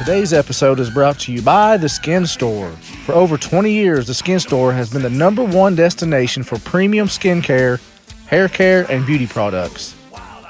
Today's episode is brought to you by The Skin Store. For over 20 years, The Skin Store has been the number one destination for premium skincare, hair care, and beauty products.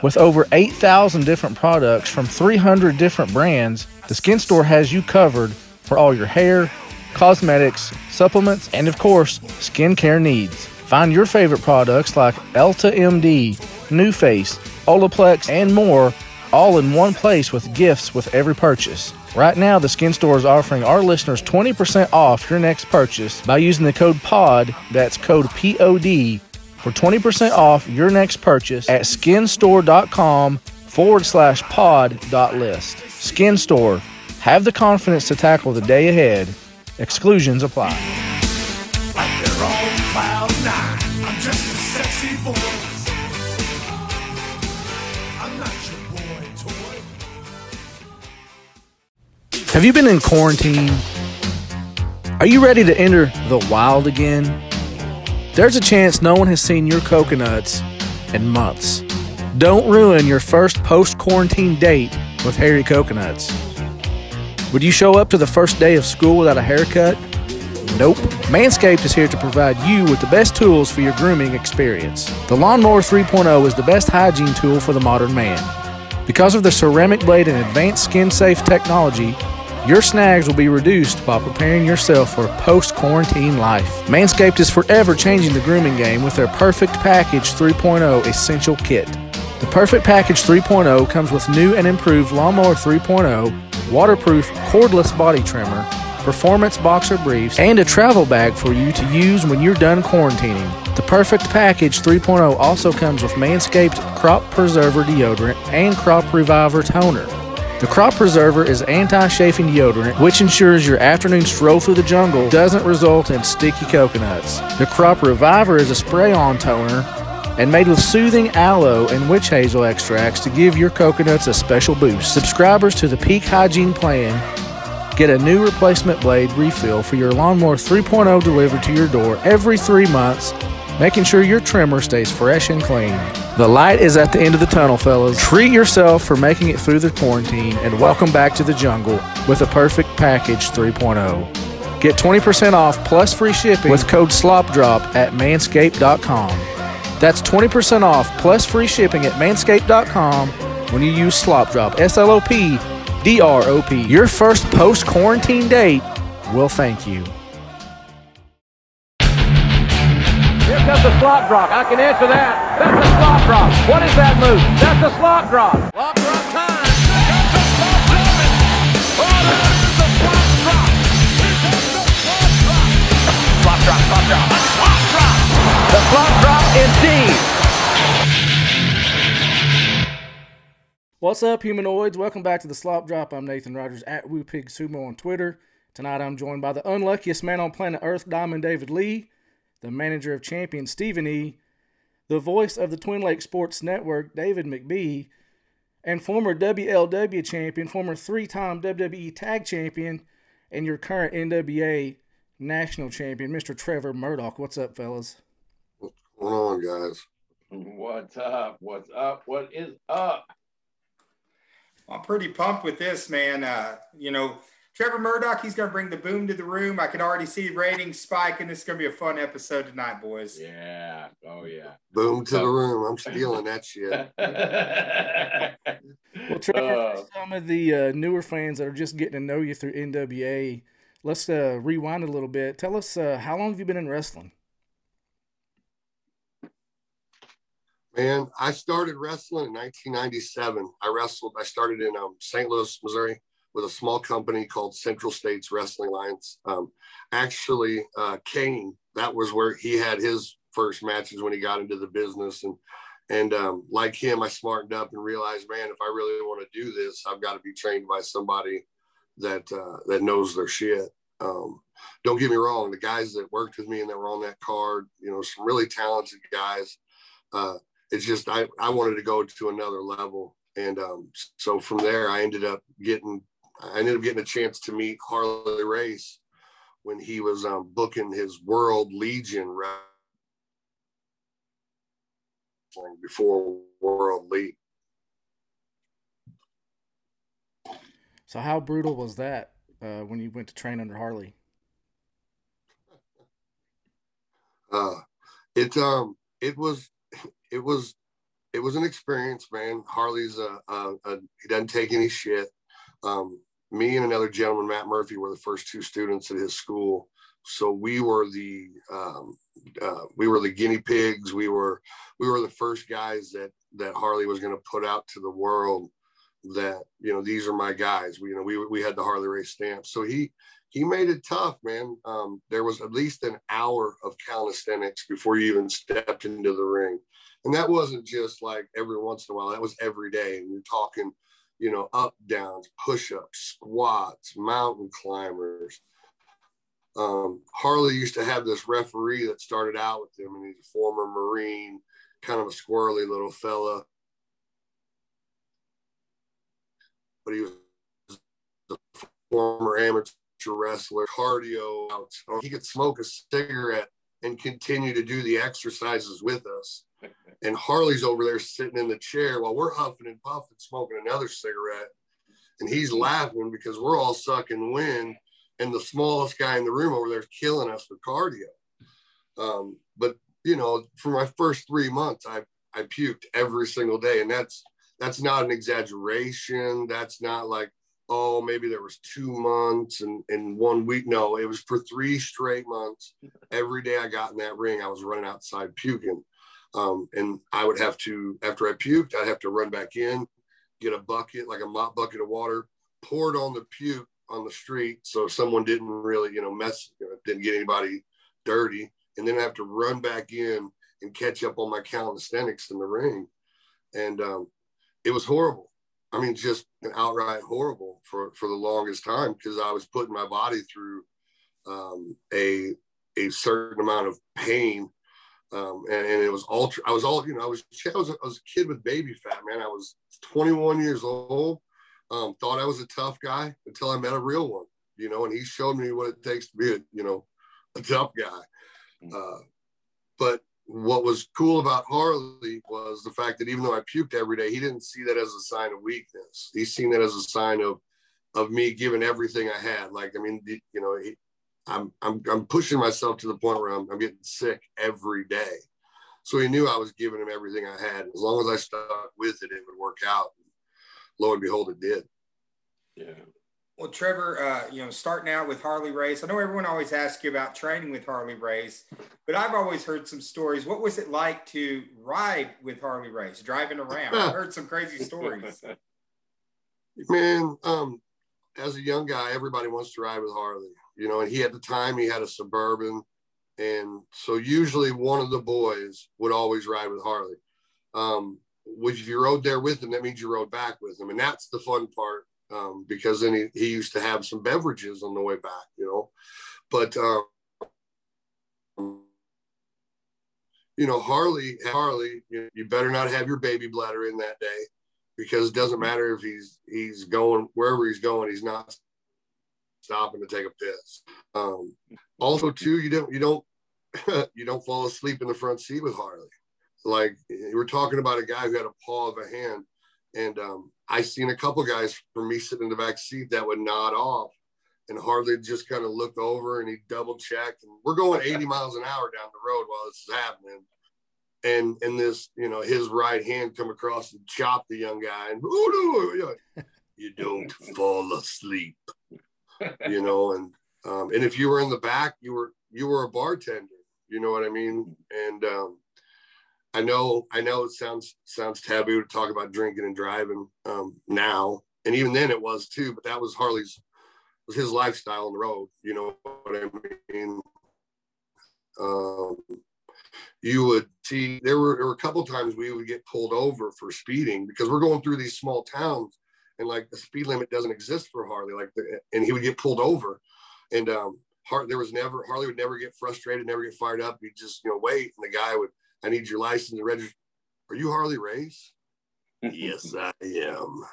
With over 8,000 different products from 300 different brands, The Skin Store has you covered for all your hair, cosmetics, supplements, and of course, skincare needs. Find your favorite products like Elta MD, NuFACE, Olaplex, and more all in one place with gifts with every purchase. Right now, the Skin Store is offering our listeners 20% off your next purchase by using the code POD, that's code POD, for 20% off your next purchase at skinstore.com forward slash pod dot list. Skin Store, have the confidence to tackle the day ahead. Exclusions apply. Like Have you been in quarantine? Are you ready to enter the wild again? There's a chance no one has seen your coconuts in months. Don't ruin your first post quarantine date with hairy coconuts. Would you show up to the first day of school without a haircut? Nope. Manscaped is here to provide you with the best tools for your grooming experience. The Lawnmower 3.0 is the best hygiene tool for the modern man. Because of the ceramic blade and advanced skin safe technology, your snags will be reduced by preparing yourself for post quarantine life. Manscaped is forever changing the grooming game with their Perfect Package 3.0 Essential Kit. The Perfect Package 3.0 comes with new and improved Lawnmower 3.0, waterproof cordless body trimmer, performance boxer briefs, and a travel bag for you to use when you're done quarantining. The Perfect Package 3.0 also comes with Manscaped Crop Preserver deodorant and Crop Reviver toner. The Crop Preserver is anti-chafing deodorant, which ensures your afternoon stroll through the jungle doesn't result in sticky coconuts. The Crop Reviver is a spray-on toner and made with soothing aloe and witch hazel extracts to give your coconuts a special boost. Subscribers to the Peak Hygiene Plan get a new replacement blade refill for your Lawnmower 3.0 delivered to your door every three months, making sure your trimmer stays fresh and clean. The light is at the end of the tunnel, fellas. Treat yourself for making it through the quarantine and welcome back to the jungle with a perfect package 3.0. Get 20% off plus free shipping with code SLOPDROP at manscaped.com. That's 20% off plus free shipping at manscaped.com when you use SlopDrop. S L O P D R O P. Your first post quarantine date will thank you. Here comes the slop drop. I can answer that. That's a slop drop. What is that move? That's a slop drop. Slop drop time. That's a slop drop. Oh, that is a slop drop. Here slop drop. Slop drop, slop drop. A slop drop. The slop drop indeed. What's up, humanoids? Welcome back to the Slop Drop. I'm Nathan Rogers at WooPig Sumo on Twitter. Tonight I'm joined by the unluckiest man on planet Earth, Diamond David Lee, the manager of champion Stephen E., the voice of the Twin Lake Sports Network, David McBee, and former WLW champion, former three time WWE tag champion, and your current NWA national champion, Mr. Trevor Murdoch. What's up, fellas? What's going on, guys? What's up? What's up? What is up? I'm pretty pumped with this, man. Uh, you know, Trevor Murdoch, he's going to bring the boom to the room. I can already see ratings spike, and this is going to be a fun episode tonight, boys. Yeah. Oh yeah. Boom to the room. I'm stealing that shit. Well, Trevor, Uh, some of the uh, newer fans that are just getting to know you through NWA, let's uh, rewind a little bit. Tell us uh, how long have you been in wrestling? Man, I started wrestling in 1997. I wrestled. I started in um, St. Louis, Missouri, with a small company called Central States Wrestling Alliance. Um, actually, uh, Kane, that was where he had his first matches when he got into the business, and and um, like him, I smartened up and realized, man, if I really want to do this, I've got to be trained by somebody that uh, that knows their shit. Um, don't get me wrong, the guys that worked with me and that were on that card, you know, some really talented guys. Uh, it's just I, I wanted to go to another level. And um, so from there, I ended up getting I ended up getting a chance to meet Harley Race when he was um, booking his World League wrestling before World League. So how brutal was that uh, when you went to train under Harley? Uh, it um it was it was it was an experience, man. Harley's a, a, a he doesn't take any shit. Um, me and another gentleman, Matt Murphy, were the first two students at his school. So we were the um, uh, we were the guinea pigs. We were we were the first guys that that Harley was going to put out to the world that you know these are my guys. We you know we we had the Harley race stamp. So he he made it tough, man. Um, there was at least an hour of calisthenics before you even stepped into the ring, and that wasn't just like every once in a while. That was every day, and you're talking you know, up downs, push ups, squats, mountain climbers. Um, Harley used to have this referee that started out with him, and he's a former Marine, kind of a squirrely little fella. But he was a former amateur wrestler, cardio. He could smoke a cigarette and continue to do the exercises with us and Harley's over there sitting in the chair while we're huffing and puffing, smoking another cigarette. And he's laughing because we're all sucking wind, and the smallest guy in the room over there is killing us with cardio. Um, but you know, for my first three months, I I puked every single day, and that's that's not an exaggeration. That's not like oh maybe there was two months and in one week. No, it was for three straight months. Every day I got in that ring, I was running outside puking. Um, and I would have to, after I puked, I'd have to run back in, get a bucket, like a mop bucket of water, pour it on the puke on the street. So someone didn't really, you know, mess, didn't get anybody dirty. And then I have to run back in and catch up on my calisthenics in the ring. And um, it was horrible. I mean, just an outright horrible for, for the longest time because I was putting my body through um, a, a certain amount of pain um, and, and, it was ultra. I was all you know. I was I was, a, I was a kid with baby fat, man. I was 21 years old. Um, thought I was a tough guy until I met a real one, you know, and he showed me what it takes to be a you know a tough guy. Mm. Uh, but what was cool about Harley was the fact that even though I puked every day, he didn't see that as a sign of weakness. He's seen that as a sign of of me giving everything I had. Like I mean, you know, he, I'm, I'm, I'm pushing myself to the point where I'm, I'm getting sick every day. So he knew I was giving him everything I had. As long as I stuck with it, it would work out. Lo and behold, it did. Yeah. Well, Trevor, uh, you know, starting out with Harley Race, I know everyone always asks you about training with Harley Race, but I've always heard some stories. What was it like to ride with Harley Race, driving around? I've heard some crazy stories. Man, um, as a young guy, everybody wants to ride with Harley you know, and he at the time he had a suburban. And so usually one of the boys would always ride with Harley. Um, which if you rode there with him, that means you rode back with him. And that's the fun part um, because then he, he used to have some beverages on the way back, you know. But, um, you know, Harley, Harley, you, you better not have your baby bladder in that day because it doesn't matter if he's he's going wherever he's going, he's not stopping to take a piss. Um, also, too, you don't you don't you don't fall asleep in the front seat with Harley. Like were talking about a guy who had a paw of a hand, and um, I seen a couple guys from me sitting in the back seat that would nod off, and Harley just kind of look over and he double checked. and we're going 80 miles an hour down the road while this is happening. And and this, you know, his right hand come across and chop the young guy, and you don't fall asleep you know, and um, and if you were in the back, you were you were a bartender. You know what I mean? And um, I know I know it sounds sounds taboo to talk about drinking and driving um, now, and even then it was too. But that was Harley's was his lifestyle on the road. You know what I mean? Um, you would see there were there were a couple times we would get pulled over for speeding because we're going through these small towns and like the speed limit doesn't exist for Harley. Like, the, and he would get pulled over, and um, Har- there was never Harley would never get frustrated, never get fired up. He'd just you know wait, and the guy would, I need your license and register. Are you Harley Race? yes, I am.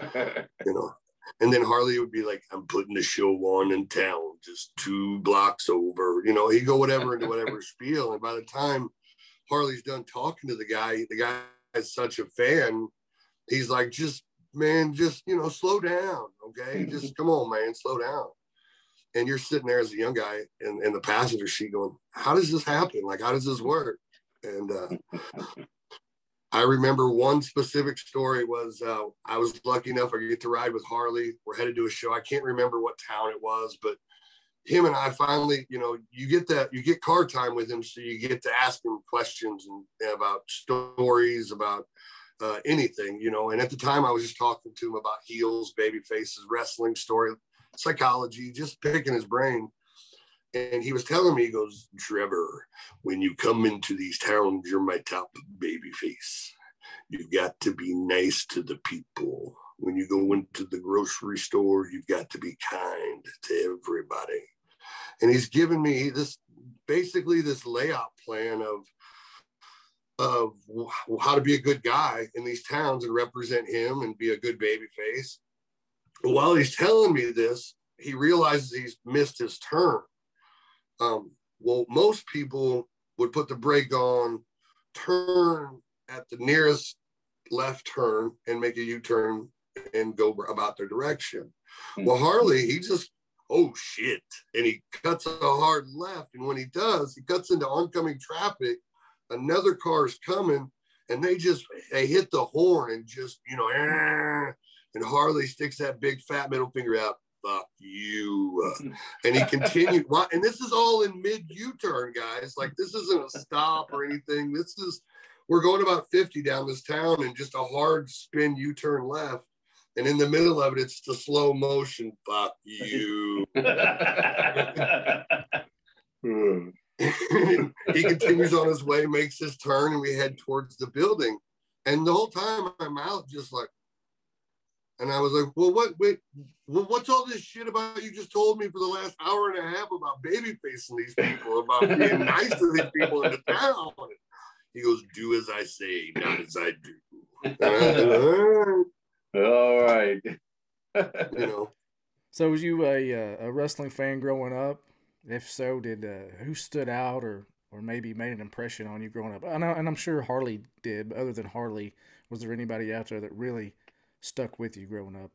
you know, and then Harley would be like, I'm putting the show on in town, just two blocks over. You know, he'd go whatever into whatever spiel. And by the time Harley's done talking to the guy, the guy is such a fan. He's like, just man, just you know, slow down, okay? Just come on, man, slow down. And you're sitting there as a young guy in, in the passenger seat going, How does this happen? Like, how does this work? And uh, I remember one specific story was uh, I was lucky enough I get to ride with Harley. We're headed to a show. I can't remember what town it was, but him and I finally, you know, you get that you get car time with him, so you get to ask him questions and about stories about uh, anything, you know. And at the time, I was just talking to him about heels, baby faces, wrestling story, psychology, just picking his brain. And he was telling me, he goes, Trevor, when you come into these towns, you're my top baby face. You've got to be nice to the people. When you go into the grocery store, you've got to be kind to everybody. And he's given me this basically this layout plan of of how to be a good guy in these towns and represent him and be a good baby face. While he's telling me this, he realizes he's missed his turn. Um, well, most people would put the brake on, turn at the nearest left turn, and make a U turn and go about their direction. Hmm. Well, Harley, he just, oh shit. And he cuts a hard left. And when he does, he cuts into oncoming traffic. Another car is coming and they just, they hit the horn and just, you know, and Harley sticks that big fat middle finger out fuck you. Uh, and he continued. and this is all in mid U turn, guys. Like, this isn't a stop or anything. This is, we're going about 50 down this town and just a hard spin U turn left. And in the middle of it, it's the slow motion. Fuck you. he continues on his way, makes his turn, and we head towards the building. And the whole time, my mouth just like, and I was like, well, what, wait, well, what's all this shit about you just told me for the last hour and a half about baby facing these people, about being nice to these people in the town? He goes, do as I say, not as I do. all right. you know. So was you a, uh, a wrestling fan growing up? If so, did uh, who stood out or or maybe made an impression on you growing up? And, I, and I'm sure Harley did, but other than Harley, was there anybody out there that really – stuck with you growing up?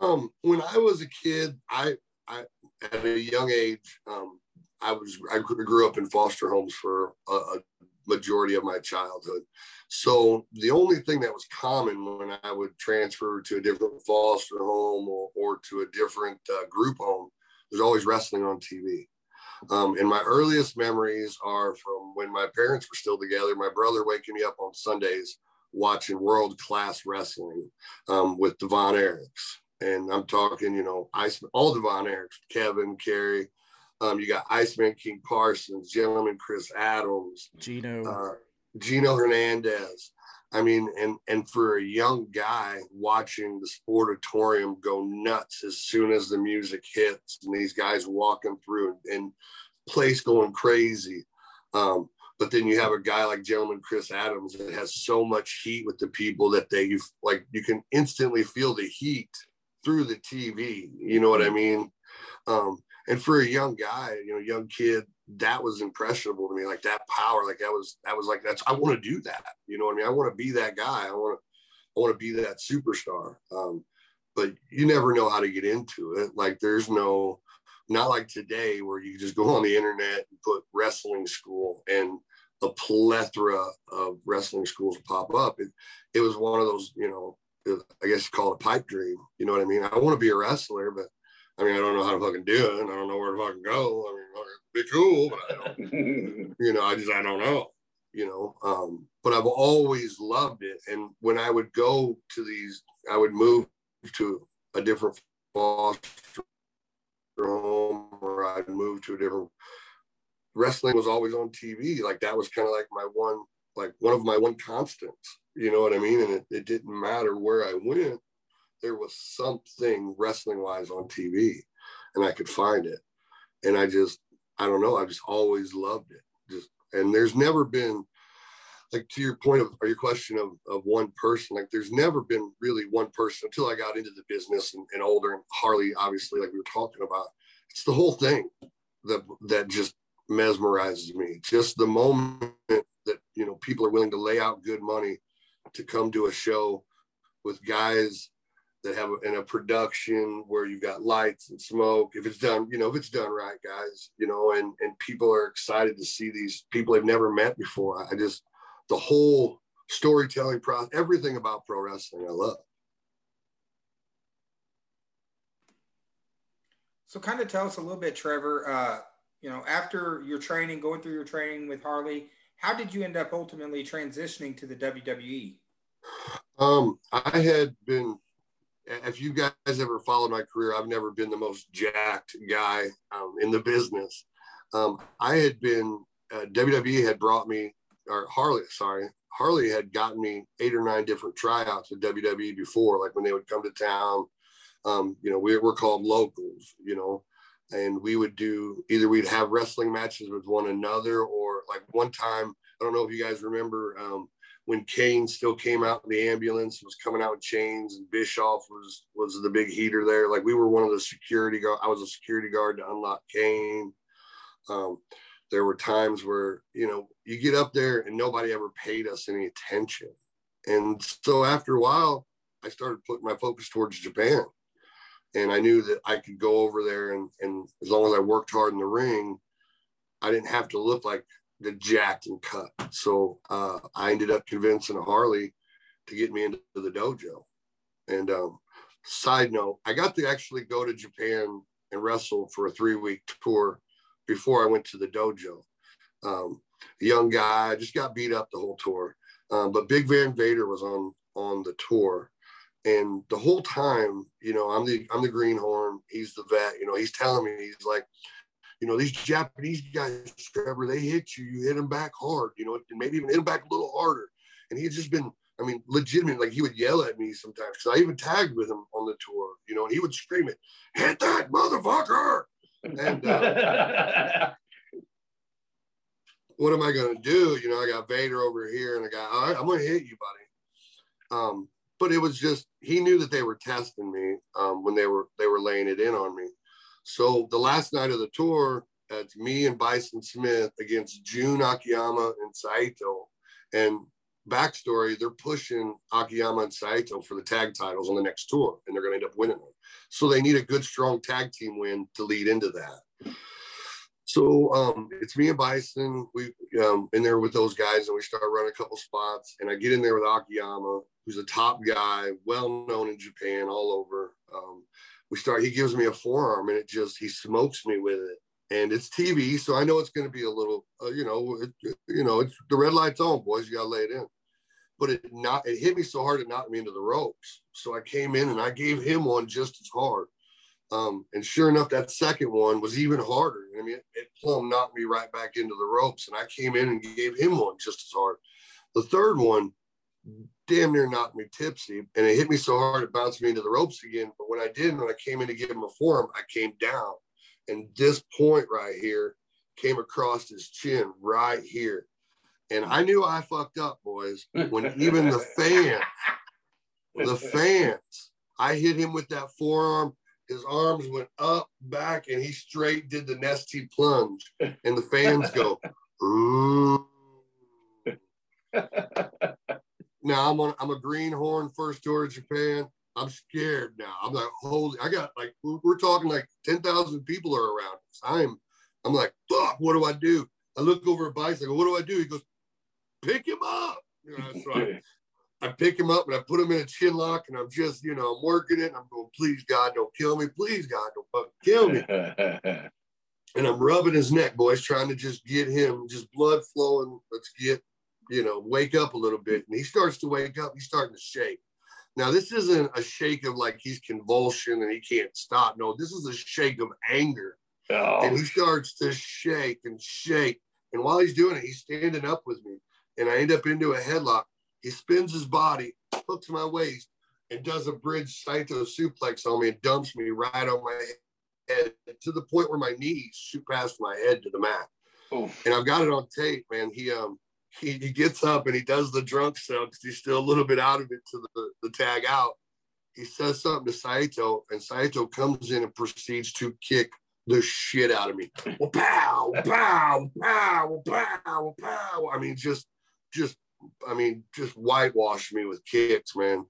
Um, when I was a kid, I, I at a young age, um, I was I grew up in foster homes for a, a, majority of my childhood. So the only thing that was common when I would transfer to a different foster home or, or to a different uh, group home was always wrestling on TV. Um, and my earliest memories are from when my parents were still together. My brother waking me up on Sundays watching world class wrestling um, with the Von Erichs. And I'm talking, you know, Ice, all the Von Erichs, Kevin, Kerry. Um, you got Iceman King Parsons, Gentleman Chris Adams, Gino, uh, Gino Hernandez. I mean, and and for a young guy watching the sportatorium go nuts as soon as the music hits and these guys walking through and, and place going crazy. Um, but then you have a guy like gentleman Chris Adams that has so much heat with the people that they you like you can instantly feel the heat through the TV. You know what I mean? Um, and for a young guy, you know, young kid, that was impressionable to me. Like that power, like that was that was like that's I want to do that. You know what I mean? I want to be that guy. I want to I want to be that superstar. Um, but you never know how to get into it. Like there's no not like today where you just go on the internet and put wrestling school and a plethora of wrestling schools pop up. It, it was one of those, you know, I guess you call it pipe dream. You know what I mean? I want to be a wrestler, but I mean, I don't know how to fucking do it. and I don't know where to fucking go. I mean, be cool, but I don't, you know, I just, I don't know, you know, um, but I've always loved it. And when I would go to these, I would move to a different foster home or I'd move to a different wrestling was always on TV. Like that was kind of like my one, like one of my one constants. You know what I mean? And it, it didn't matter where I went, there was something wrestling wise on TV, and I could find it. And I just, I don't know, I just always loved it. Just and there's never been like to your point of or your question of, of one person like there's never been really one person until i got into the business and, and older and harley obviously like we were talking about it's the whole thing that that just mesmerizes me. Just the moment that you know people are willing to lay out good money to come to a show with guys that have in a production where you've got lights and smoke. If it's done, you know, if it's done right, guys, you know, and and people are excited to see these people they've never met before. I just the whole storytelling process, everything about pro wrestling, I love. So, kind of tell us a little bit, Trevor. Uh, you know, after your training, going through your training with Harley, how did you end up ultimately transitioning to the WWE? Um, I had been, if you guys ever followed my career, I've never been the most jacked guy um, in the business. Um, I had been, uh, WWE had brought me, or Harley, sorry, Harley had gotten me eight or nine different tryouts with WWE before, like when they would come to town. Um, you know, we were called locals, you know, and we would do either we'd have wrestling matches with one another or like one time, I don't know if you guys remember um, when Kane still came out in the ambulance, was coming out in chains, and Bischoff was was the big heater there. Like we were one of the security guard. I was a security guard to unlock Kane. Um, there were times where you know you get up there and nobody ever paid us any attention, and so after a while, I started putting my focus towards Japan and I knew that I could go over there and, and as long as I worked hard in the ring, I didn't have to look like the jacked and cut. So uh, I ended up convincing Harley to get me into the dojo. And um, side note, I got to actually go to Japan and wrestle for a three week tour before I went to the dojo. Um, young guy, just got beat up the whole tour. Um, but Big Van Vader was on on the tour and the whole time, you know, I'm the I'm the greenhorn. He's the vet. You know, he's telling me he's like, you know, these Japanese guys, Trevor, they hit you, you hit them back hard. You know, and maybe even hit them back a little harder. And he had just been, I mean, legitimate. Like he would yell at me sometimes because I even tagged with him on the tour. You know, and he would scream it, "Hit that motherfucker!" And uh, what am I going to do? You know, I got Vader over here, and I got, all right, I'm going to hit you, buddy. Um, but it was just he knew that they were testing me um, when they were they were laying it in on me. So the last night of the tour, it's me and Bison Smith against Jun Akiyama and Saito. And backstory, they're pushing Akiyama and Saito for the tag titles on the next tour, and they're going to end up winning them. So they need a good, strong tag team win to lead into that. So um, it's me and Bison. We um, in there with those guys, and we start running a couple spots. And I get in there with Akiyama, who's a top guy, well known in Japan, all over. Um, we start. He gives me a forearm, and it just he smokes me with it. And it's TV, so I know it's going to be a little, uh, you know, it, you know, it's the red light's on, boys. You got to lay it in. But it not it hit me so hard it knocked me into the ropes. So I came in and I gave him one just as hard. Um, and sure enough, that second one was even harder. I mean, it, it plumb knocked me right back into the ropes, and I came in and gave him one just as hard. The third one damn near knocked me tipsy and it hit me so hard it bounced me into the ropes again. But when I did, when I came in to give him a forearm, I came down. And this point right here came across his chin right here. And I knew I fucked up, boys, when even the fans, the fans, I hit him with that forearm. His arms went up, back, and he straight did the Nestea plunge. And the fans go, ooh. now I'm on I'm a greenhorn first tour of Japan. I'm scared now. I'm like, holy, I got like we're talking like 10,000 people are around us. I'm I'm like, fuck, what do I do? I look over at Bison, I go, what do I do? He goes, pick him up. You know, so I, I pick him up and I put him in a chin lock and I'm just, you know, I'm working it. I'm going, please God, don't kill me. Please God, don't fucking kill me. and I'm rubbing his neck, boys, trying to just get him, just blood flowing. Let's get you know, wake up a little bit. And he starts to wake up. He's starting to shake. Now, this isn't a shake of like he's convulsion and he can't stop. No, this is a shake of anger. Oh. And he starts to shake and shake. And while he's doing it, he's standing up with me. And I end up into a headlock. He spins his body, hooks my waist, and does a bridge Saito suplex on me and dumps me right on my head to the point where my knees shoot past my head to the mat. Oof. And I've got it on tape, man. He um he, he gets up and he does the drunk stuff because he's still a little bit out of it to the, the tag out. He says something to Saito, and Saito comes in and proceeds to kick the shit out of me. Well, pow, pow, pow, pow, pow. I mean, just, just, I mean, just whitewash me with kicks, man.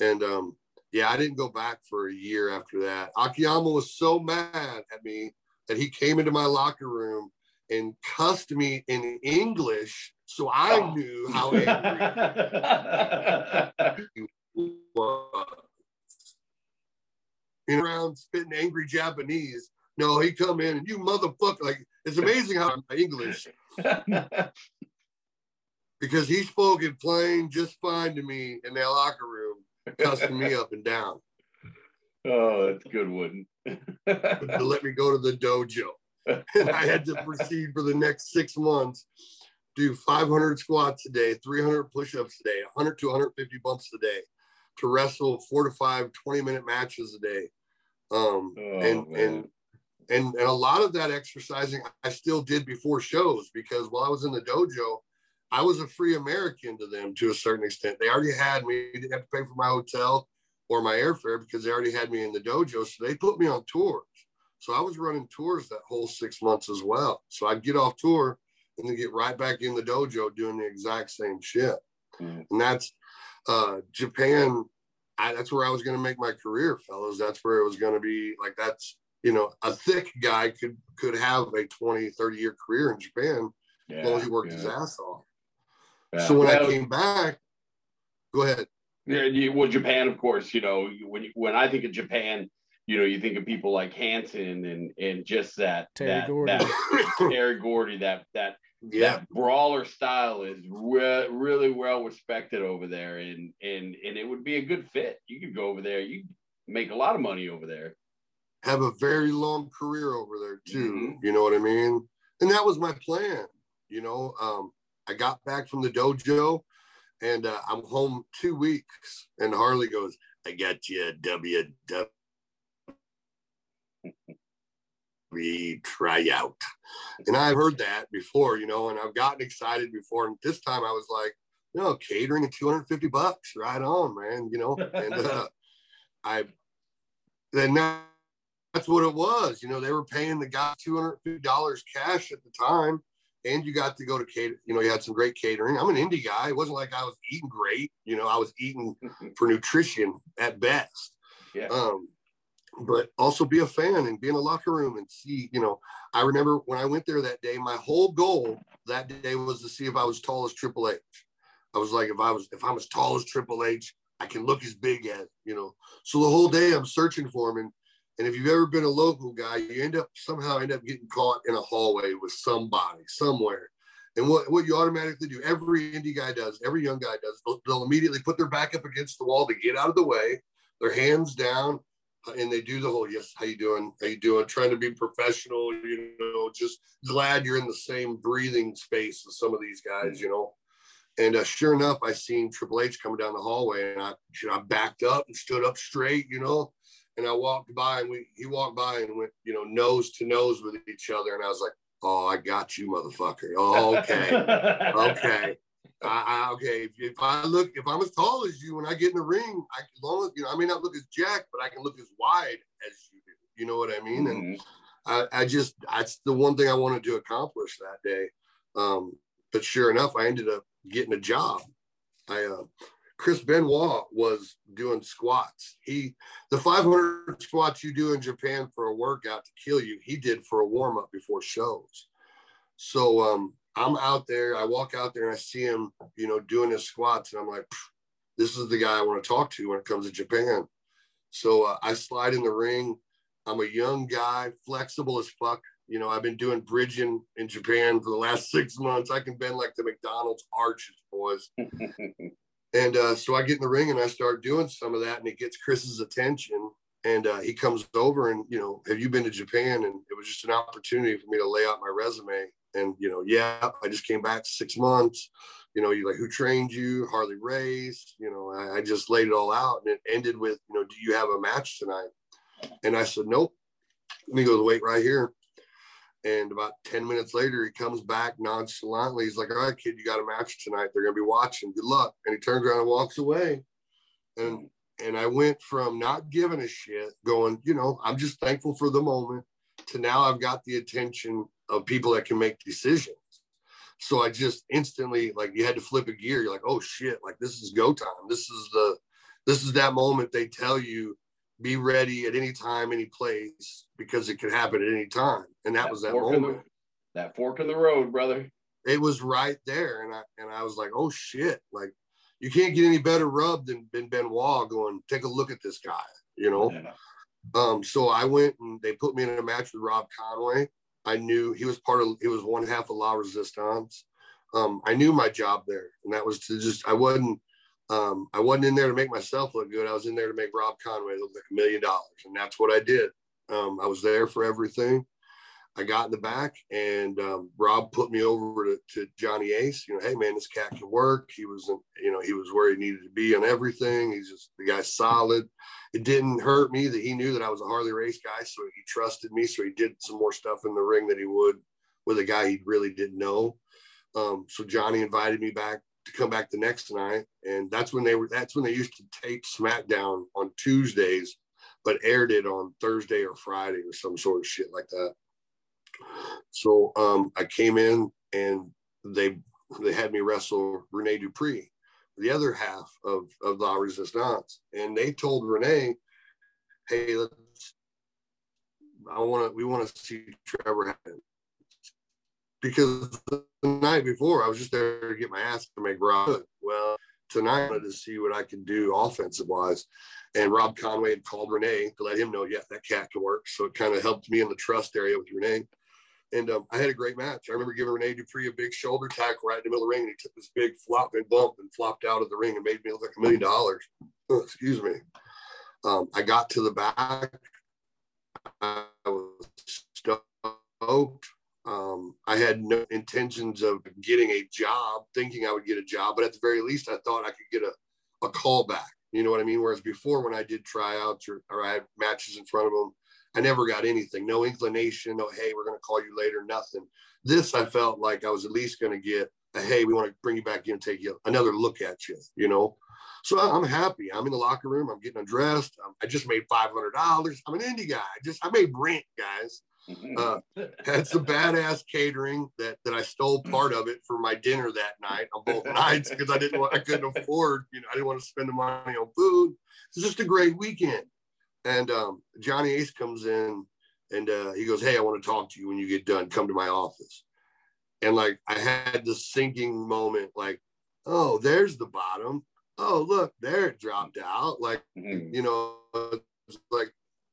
And um, yeah, I didn't go back for a year after that. Akiyama was so mad at me that he came into my locker room and cussed me in English. So I Oh. knew how angry he was. You know, around spitting angry Japanese. No, he come in and you motherfucker. Like it's amazing how my English because he spoke in plain just fine to me in that locker room, cussing me up and down oh, that's a good one. to let me go to the dojo. And I had to proceed for the next six months, do 500 squats a day, 300 push-ups a day, 100 to 150 bumps a day, to wrestle four to five 20 minute matches a day. Um, Oh, and, man. and and and a lot of that exercising I still did before shows because while I was in the dojo, I was a free American to them to a certain extent. They already had me, didn't have to pay for my hotel or my airfare because they already had me in the dojo. So they put me on tours. So I was running tours that whole six months as well. So I'd get off tour and then get right back in the dojo doing the exact same shit. Mm. And that's uh Japan. I, that's where I was going to make my career, fellas. That's where it was going to be. Like that's you know, a thick guy could could have a 20, 30 year career in Japan as long as he worked his ass off. yeah. So when I came back, go ahead. Yeah, well, Japan, of course. You know, when you, when I think of Japan, you know, you think of people like Hansen and and just that Terry that Gordy. that Terry Gordy, that that yeah, that brawler style is re- really well respected over there, and and and it would be a good fit. You could go over there, you make a lot of money over there. have a very long career over there too. Mhm. You know what I mean? And that was my plan. You know, um, I got back from the dojo, and uh, I'm home two weeks, and Harley goes, "I got you a WW." Tryout and i've heard that before you know and i've gotten excited before. And this time i was like you know catering at 250 bucks right on man you know and uh, i then that, that's what it was you know they were paying the guy $250 cash at the time and you got to go to cater you know you had some great catering. I'm an indie guy. It wasn't like i was eating great you know i was eating for nutrition at best. Yeah. um but also be a fan and be in a locker room and see you know i remember when i went there that day my whole goal that day was to see if i was tall as triple h. I was like if i was if i'm as tall as triple h i can look as big as you know. So the whole day i'm searching for him and and if you've ever been a local guy you end up somehow end up getting caught in a hallway with somebody somewhere. And what, what you automatically do every indie guy does every young guy does they'll, they'll immediately put their back up against the wall to get out of the way their hands down and they do the whole yes how you doing? How you doing? Trying to be professional you know just glad you're in the same breathing space as some of these guys you know? And uh, sure enough i seen triple h coming down the hallway and i i backed up and stood up straight you know? And i walked by and we he walked by and went you know nose to nose with each other and i was like oh i got you motherfucker. Oh, okay. Okay. I, I, okay, if, if I look, if I'm as tall as you when I get in the ring, I can long as you know, I may not look as jacked, but I can look as wide as you do. You know what I mean? And Mhm. I, I just that's the one thing I wanted to accomplish that day. Um, but sure enough, I ended up getting a job. I uh, Chris Benoit was doing squats. He the 500 squats you do in Japan for a workout to kill you, he did for a warm up before shows. So um, I'm out there. I walk out there and I see him, you know, doing his squats, and I'm like, this is the guy I want to talk to when it comes to Japan. So uh, I slide in the ring. I'm a young guy, flexible as fuck. You know, I've been doing bridging in Japan for the last six months. I can bend like the McDonald's arches, boys. And uh, so I get in the ring and I start doing some of that, and it gets Chris's attention. And uh, he comes over and, you know, have you been to Japan? And it was just an opportunity for me to lay out my resume. And, you know, yeah, I just came back six months. You know, you like, who trained you? Harley Race. You know, I, I just laid it all out. And it ended with, you know, do you have a match tonight? And I said, nope. Let me go to the weight right here. And about 10 minutes later, he comes back nonchalantly. He's like, all right, kid, you got a match tonight. They're to be watching. Good luck. And he turns around and walks away. And and I went from not giving a shit, going, you know, I'm just thankful for the moment, to now I've got the attention of people that can make decisions. So I just instantly, like, you had to flip a gear. You're like, oh shit, like this is go time. This is the this is that moment they tell you be ready at any time, any place, because it could happen at any time. And that, that was that moment. The, that fork in the road, brother. It was right there. And I and I was like, oh shit. Like you can't get any better rub than, than Benoit going, take a look at this guy, you know? Yeah. Um, so I went and they put me in a match with Rob Conway. I knew he was part of he was one half of La Resistance. Um, I knew my job there, and that was to just I wasn't um, I wasn't in there to make myself look good. I was in there to make Rob Conway look like a million dollars, and that's what I did. Um, I was there for everything. I got in the back, and um, Rob put me over to, to, Johnny Ace. You know, hey man, this cat can work. He was, you know, he was where he needed to be on everything. He's just the guy's solid. It didn't hurt me that he knew that I was a Harley race guy, so he trusted me. So he did some more stuff in the ring that he would with a guy he really didn't know. Um, so Johnny invited me back to come back the next night, and that's when they were. That's when they used to tape SmackDown on Tuesdays, but aired it on Thursday or Friday or some sort of shit like that. So um, I came in and they they had me wrestle Rene Dupree, the other half of of La Resistance, and they told Rene, "Hey, let's. I want to. We want to see Trevor happen." Because the night before, I was just there to get my ass to make Rob. Well, tonight I wanted to see what I could do offensive wise. And Rob Conway had called Rene to let him know, yeah, that cat can work. So it kind of helped me in the trust area with Rene. And um, I had a great match. I remember giving Rene Dupree a big shoulder tackle right in the middle of the ring, and he took this big flop, flopping bump and flopped out of the ring and made me look like a million dollars. Excuse me. Um, I got to the back. I was stoked. Um, I had no intentions of getting a job, thinking I would get a job, but at the very least, I thought I could get a, a call back. You know what I mean? Whereas before, when I did tryouts or, or I had matches in front of them, I never got anything, no inclination, no, hey, we're going to call you later, nothing. This, I felt like I was at least going to get a, hey, we want to bring you back in and take you another look at you, you know? So I'm happy. I'm in the locker room. I'm getting undressed. I just made $500. I'm an indie guy. I just, I made rent, guys. Uh, had some badass catering that that I stole part of it for my dinner that night on both nights because I didn't want I couldn't afford you know I didn't want to spend the money on food. It's just a great weekend. And um, Johnny Ace comes in and uh, he goes, Hey, I want to talk to you when you get done. Come to my office. And like, I had this sinking moment like, Oh, there's the bottom. Oh, look, there it dropped out. Like, mm-hmm. you know, like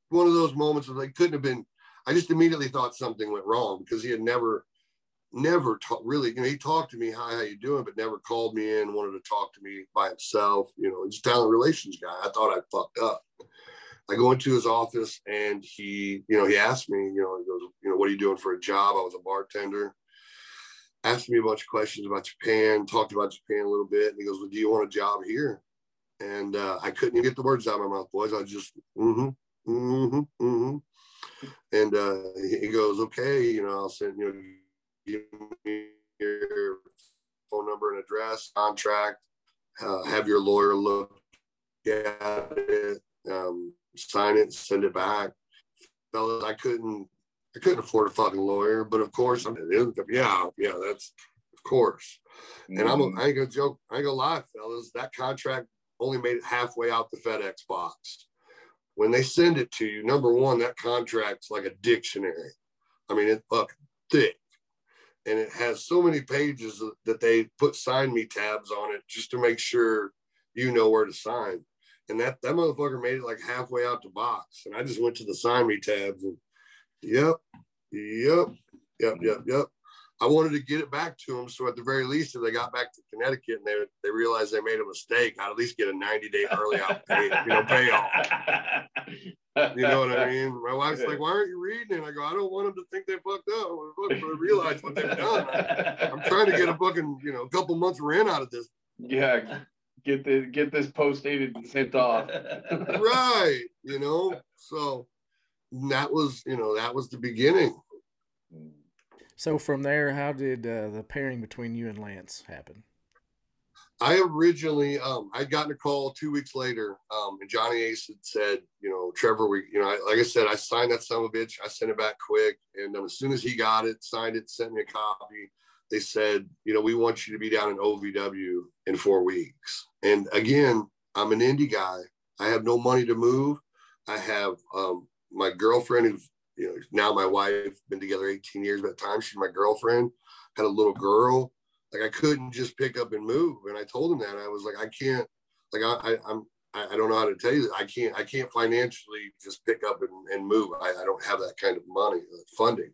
one of those moments where like couldn't have been. I just immediately thought something went wrong because he had never, never ta- really, you know, he talked to me, hi, how you doing? But never called me in, wanted to talk to me by himself. You know, he's a talent relations guy. I thought I fucked up. I go into his office and he, you know, he asked me, you know, he goes, you know, what are you doing for a job? I was a bartender. Asked me a bunch of questions about Japan, talked about Japan a little bit. And he goes, well, do you want a job here? And uh, I couldn't even get the words out of my mouth, boys. I just, mm-hmm, mm-hmm, mm-hmm. And uh, he goes, okay, you know, I'll send, you know, give me your phone number and address, contract, uh, have your lawyer look at it. Um, sign it, send it back. Fellas, I couldn't I couldn't afford a fucking lawyer, but of course, I mean, yeah, yeah, that's of course. Mm-hmm. And I'm a, I ain't gonna joke, I ain't gonna lie, fellas. That contract only made it halfway out the FedEx box. When they send it to you, number one, that contract's like a dictionary. I mean, it's fucking thick, and it has so many pages that they put sign me tabs on it just to make sure you know where to sign and that that motherfucker made it like halfway out the box, and I just went to the sign me tabs and yep, yep, yep, yep, yep. I wanted to get it back to them, so at the very least, if they got back to Connecticut and they they realized they made a mistake, I'd at least get a ninety day early out pay, you know payoff. You know what I mean? My wife's like, "Why aren't you reading it?" I go, "I don't want them to think they fucked up or realize what they've done. I, I'm trying to get a fucking you know a couple months rent out of this." Yeah, get the get this post dated and sent off. right. You know, so that was you know that was the beginning. So from there, how did uh, the pairing between you and Lance happen? I originally, um, I'd gotten a call two weeks later, um, and Johnny Ace had said, you know, Trevor, we, you know, I, like I said, I signed that son of a bitch. I sent it back quick, and um, as soon as he got it, signed it, sent me a copy they said, you know, we want you to be down in OVW in four weeks. And again, I'm an indie guy. I have no money to move. I have um, my girlfriend, who's you know now my wife, been together 18 years. By the time she's my girlfriend, had a little girl. Like I couldn't just pick up and move. And I told him that I was like, I can't. Like I, I I'm I, don't know how to tell you that I can't I can't financially just pick up and, and move. I, I don't have that kind of money uh, funding.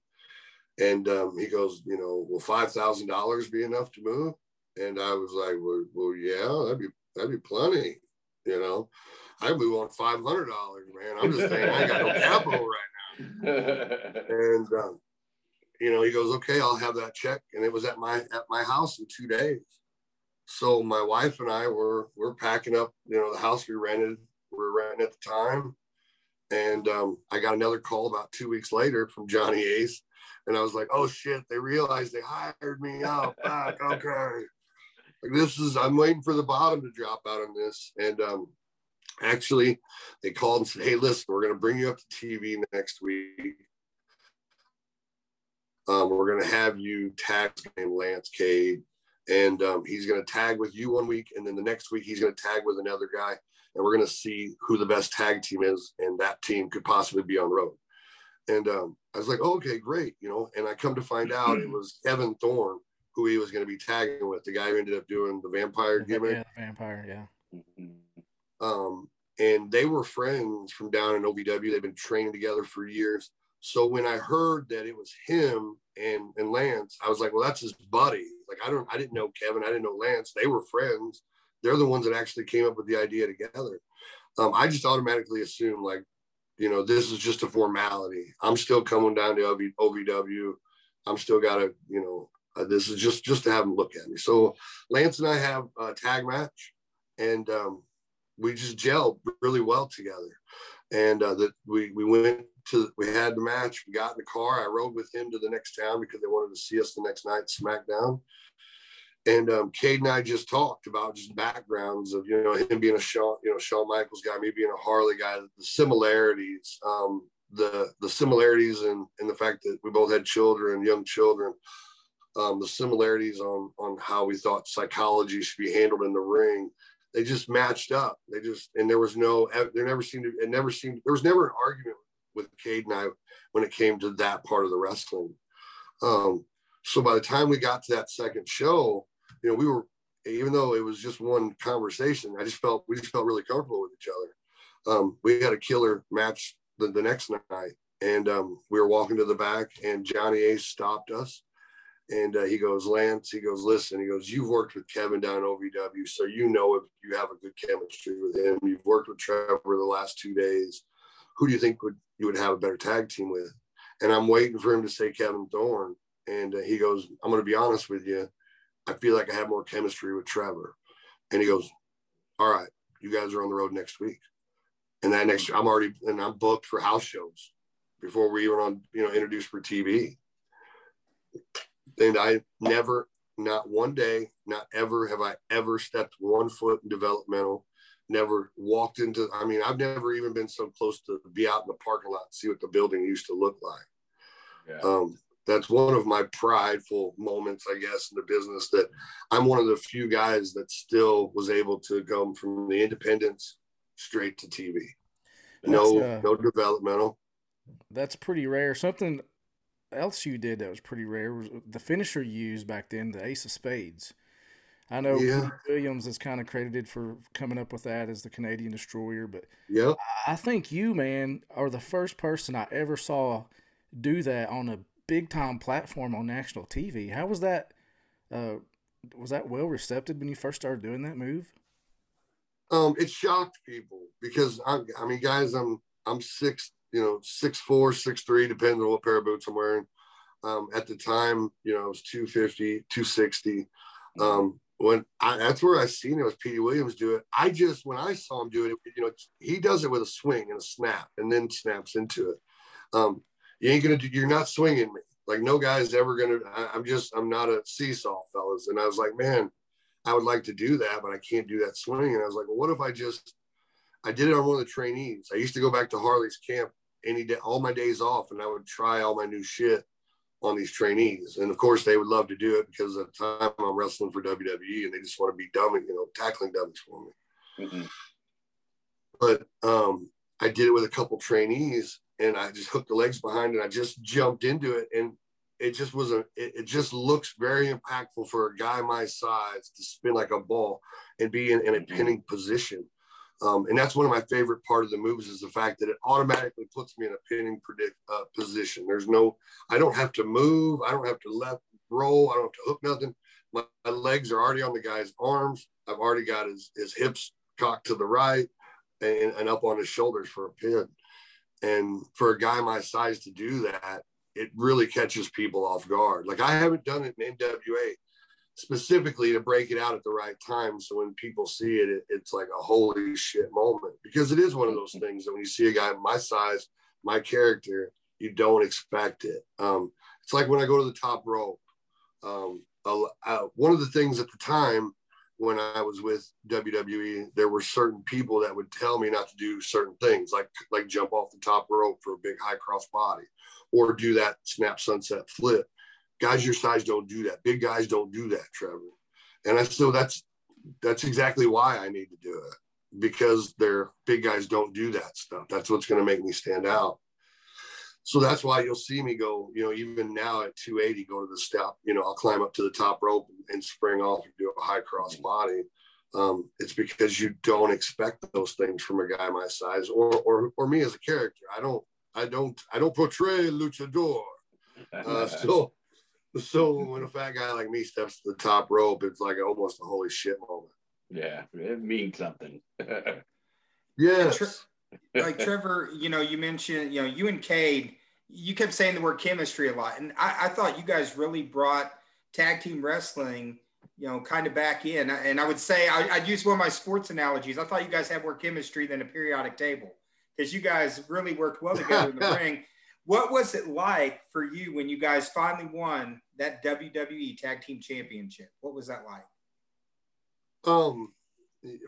And um, he goes, you know, will five thousand dollars be enough to move? And I was like, well, well, yeah, that'd be that'd be plenty. You know, I move on five hundred dollars, man. I'm just saying I got no capital right now. and um, you know, he goes, okay, I'll have that check, and it was at my at my house in two days. So my wife and I were we're packing up, you know, the house we rented, we were renting at the time, and um, I got another call about two weeks later from Johnny Ace, and I was like, oh shit, they realized they hired me out back. Okay, like this is I'm waiting for the bottom to drop out on this, and um, actually they called and said, hey, listen, we're going to bring you up to TV next week. Um, we're going to have you tag named Lance Cade and um, he's going to tag with you one week, and then the next week he's going to tag with another guy, and we're going to see who the best tag team is, and that team could possibly be on road. And um, I was like, oh, okay, great, you know. And I come to find out it was Kevin Thorn who he was going to be tagging with, the guy who ended up doing the vampire gimmick. Yeah, vampire, yeah. Um, and they were friends from down in OVW. They've been training together for years. So when I heard that it was him and and Lance, I was like, well, that's his buddy. Like I don't, I didn't know Kevin, I didn't know Lance. They were friends. They're the ones that actually came up with the idea together. Um, I just automatically assumed like, you know, this is just a formality. I'm still coming down to OVW. I'm still got to, you know, uh, this is just just to have them look at me. So Lance and I have a tag match, and um, we just gelled really well together. And uh, that we we went to we had the match. We got in the car. I rode with him to the next town because they wanted to see us the next night, SmackDown. And um, Cade and I just talked about just backgrounds of you know him being a Shawn, you know Shawn Michaels guy, me being a Harley guy, the similarities, um, the the similarities and in the fact that we both had children, young children, um, the similarities on on how we thought psychology should be handled in the ring. They just matched up. They just and there was no there never seemed to it never seemed there was never an argument with Cade and I when it came to that part of the wrestling. Um, so by the time we got to that second show, you know, we were even though it was just one conversation, I just felt we just felt really comfortable with each other. Um, we had a killer match the, the next night, and um, we were walking to the back, and Johnny Ace stopped us, and uh, he goes, Lance, he goes, listen, he goes, you've worked with Kevin down OVW, so you know if you have a good chemistry with him. You've worked with Trevor the last two days who do you think would you would have a better tag team with? And I'm waiting for him to say Kevin Thorn, and uh, he goes, I'm going to be honest with you, I feel like I have more chemistry with Trevor, and he goes, all right, you guys are on the road next week, and that next I'm already and I'm booked for house shows before we even on you know introduced for TV, and I never not one day, not ever have I ever stepped one foot in developmental never walked into i mean i've never even been so close to be out in the parking lot and see what the building used to look like. Yeah. um, that's one of my prideful moments i guess in the business that i'm one of the few guys that still was able to come from the independence straight to tv no uh, no developmental. that's pretty rare. Something else you did that was pretty rare was the finisher you used back then the ace of spades. I know yeah. Williams is kind of credited for coming up with that as the Canadian destroyer, but yeah, I think you, man, are the first person I ever saw do that on a big time platform on national TV. How was that? Uh, was that well received when you first started doing that move? Um, it shocked people because I, I mean, guys, I'm I'm six, you know, six four, six three, depending on what pair of boots I'm wearing. Um, at the time, you know, it was 250, 260. Um, when I, that's where I seen it was Petey Williams do it. I just when I saw him do it, you know, he does it with a swing and a snap, and then snaps into it. Um, you ain't gonna do. You're not swinging me. Like no guy's ever gonna. I, I'm just. I'm not a seesaw, fellas. And I was like, man, I would like to do that, but I can't do that swing. And I was like, well, what if I just? I did it on one of the trainees. I used to go back to Harley's camp any day, all my days off, and I would try all my new shit on these trainees. And of course, they would love to do it because at the time I'm wrestling for WWE and they just want to be dummy, you know, tackling dummies for me. Mm-hmm. but um, I did it with a couple trainees, and I just hooked the legs behind, and I just jumped into it, and it just was a. It, it just looks very impactful for a guy my size to spin like a ball and be in, in a pinning position. Um, and that's one of my favorite part of the moves is the fact that it automatically puts me in a pinning predict, uh, position. There's no, I don't have to move. I don't have to left roll. I don't have to hook nothing. My, my legs are already on the guy's arms. I've already got his, his hips cocked to the right and, and up on his shoulders for a pin. And for a guy my size to do that, it really catches people off guard. Like I haven't done it in NWA specifically to break it out at the right time. So when people see it, it, it's like a holy shit moment because it is one of those things that when you see a guy my size, my character, you don't expect it. Um, it's like when I go to the top rope. Um, uh, one of the things at the time when I was with WWE, there were certain people that would tell me not to do certain things, like like jump off the top rope for a big high cross body, or do that snap sunset flip guys your size don't do that. Big guys don't do that, Trevor. And I so that's that's exactly why I need to do it because they're big guys don't do that stuff. That's what's going to make me stand out. So that's why you'll see me go, you know, even now at 280, go to the step, you know, I'll climb up to the top rope and spring off and do a high cross body. Um, it's because you don't expect those things from a guy my size or, or, or me as a character. I don't, I don't, I don't portray luchador. Uh, so so when a fat guy like me steps to the top rope, it's like almost a holy shit moment. Yeah, it means something. yes. Like Trevor, you know, you mentioned, you know, you and Cade, you kept saying the word chemistry a lot. And I, I thought you guys really brought tag team wrestling, you know, kind of back in. And I would say, I, would use one of my sports analogies. I thought you guys had more chemistry than a periodic table because you guys really worked well together in the ring. What was it like for you when you guys finally won that WWE Tag Team Championship? What was that like? Um,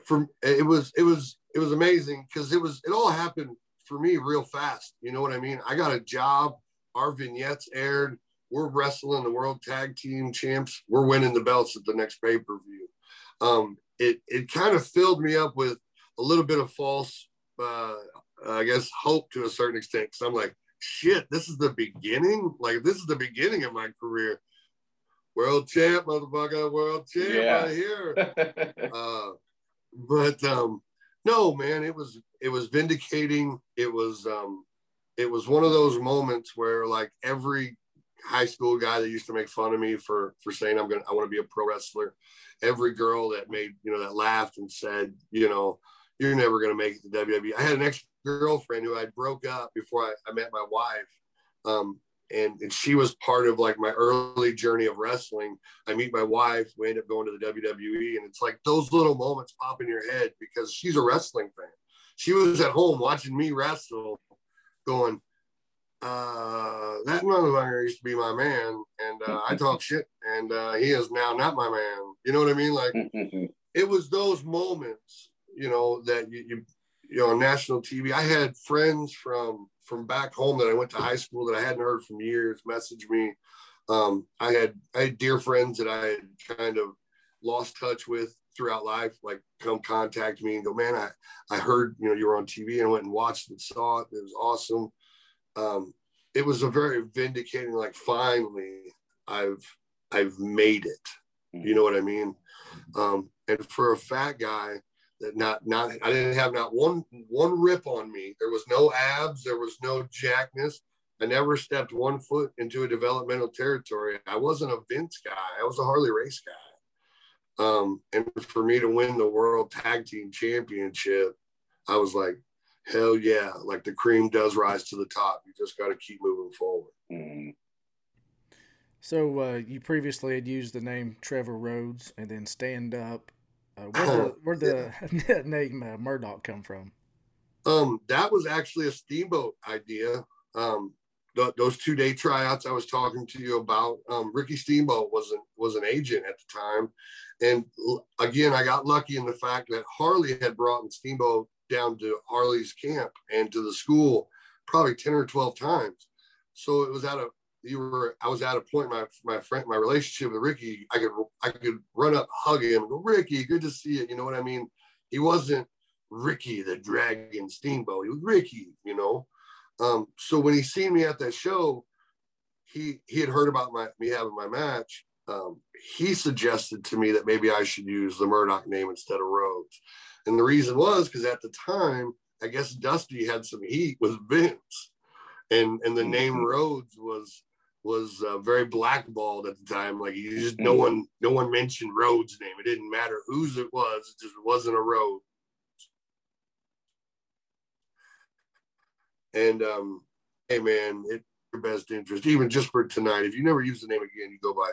from it was it was it was amazing because it was it all happened for me real fast. You know what I mean? I got a job. Our vignettes aired. We're wrestling the World Tag Team Champs. We're winning the belts at the next pay per view. Um, it it kind of filled me up with a little bit of false, uh, I guess, hope to a certain extent. Because I'm like, shit, this is the beginning. Like this is the beginning of my career. World champ, motherfucker, world champ yeah. right here. uh, but um, no, man, it was it was vindicating. It was um, it was one of those moments where like every high school guy that used to make fun of me for for saying I'm gonna I want to be a pro wrestler, every girl that made you know that laughed and said you know you're never gonna make it to WWE. I had an ex girlfriend who I broke up before I, I met my wife. Um, and, and she was part of like my early journey of wrestling. I meet my wife, we end up going to the WWE, and it's like those little moments pop in your head because she's a wrestling fan. She was at home watching me wrestle, going, uh, that motherfucker used to be my man, and uh, I talk shit, and uh, he is now not my man. You know what I mean? Like, it was those moments, you know, that you, you you know, on national TV. I had friends from from back home that I went to high school that I hadn't heard from years message me. Um, I had I had dear friends that I had kind of lost touch with throughout life, like come contact me and go, man, I I heard you know you were on TV and I went and watched and saw it. It was awesome. Um, it was a very vindicating, like finally I've I've made it. You know what I mean? Um, and for a fat guy not not I didn't have not one one rip on me. There was no abs, there was no jackness. I never stepped one foot into a developmental territory. I wasn't a Vince guy. I was a Harley Race guy. Um, and for me to win the World Tag Team Championship, I was like, hell yeah! Like the cream does rise to the top. You just got to keep moving forward. Mm-hmm. So uh, you previously had used the name Trevor Rhodes and then Stan Dupp uh, where the where the yeah. name uh, Murdoch come from? Um, that was actually a steamboat idea. Um, th- those two day tryouts I was talking to you about. Um, Ricky Steamboat was an was an agent at the time, and l- again I got lucky in the fact that Harley had brought Steamboat down to Harley's camp and to the school probably ten or twelve times. So it was at a you were I was at a point my my friend my relationship with Ricky I could I could run up hug him go Ricky good to see you you know what I mean he wasn't Ricky the Dragon Steamboat. He was Ricky, you know. Um, so when he seen me at that show, he he had heard about my me having my match. Um, he suggested to me that maybe I should use the Murdoch name instead of Rhodes. And the reason was because at the time, I guess Dusty had some heat with Vince, and and the name Rhodes was was uh, very blackballed at the time. Like you just no one no one mentioned Rhodes' name. It didn't matter whose it was. It just wasn't a road. And um, hey man, it your best interest, even just for tonight. If you never use the name again, you go by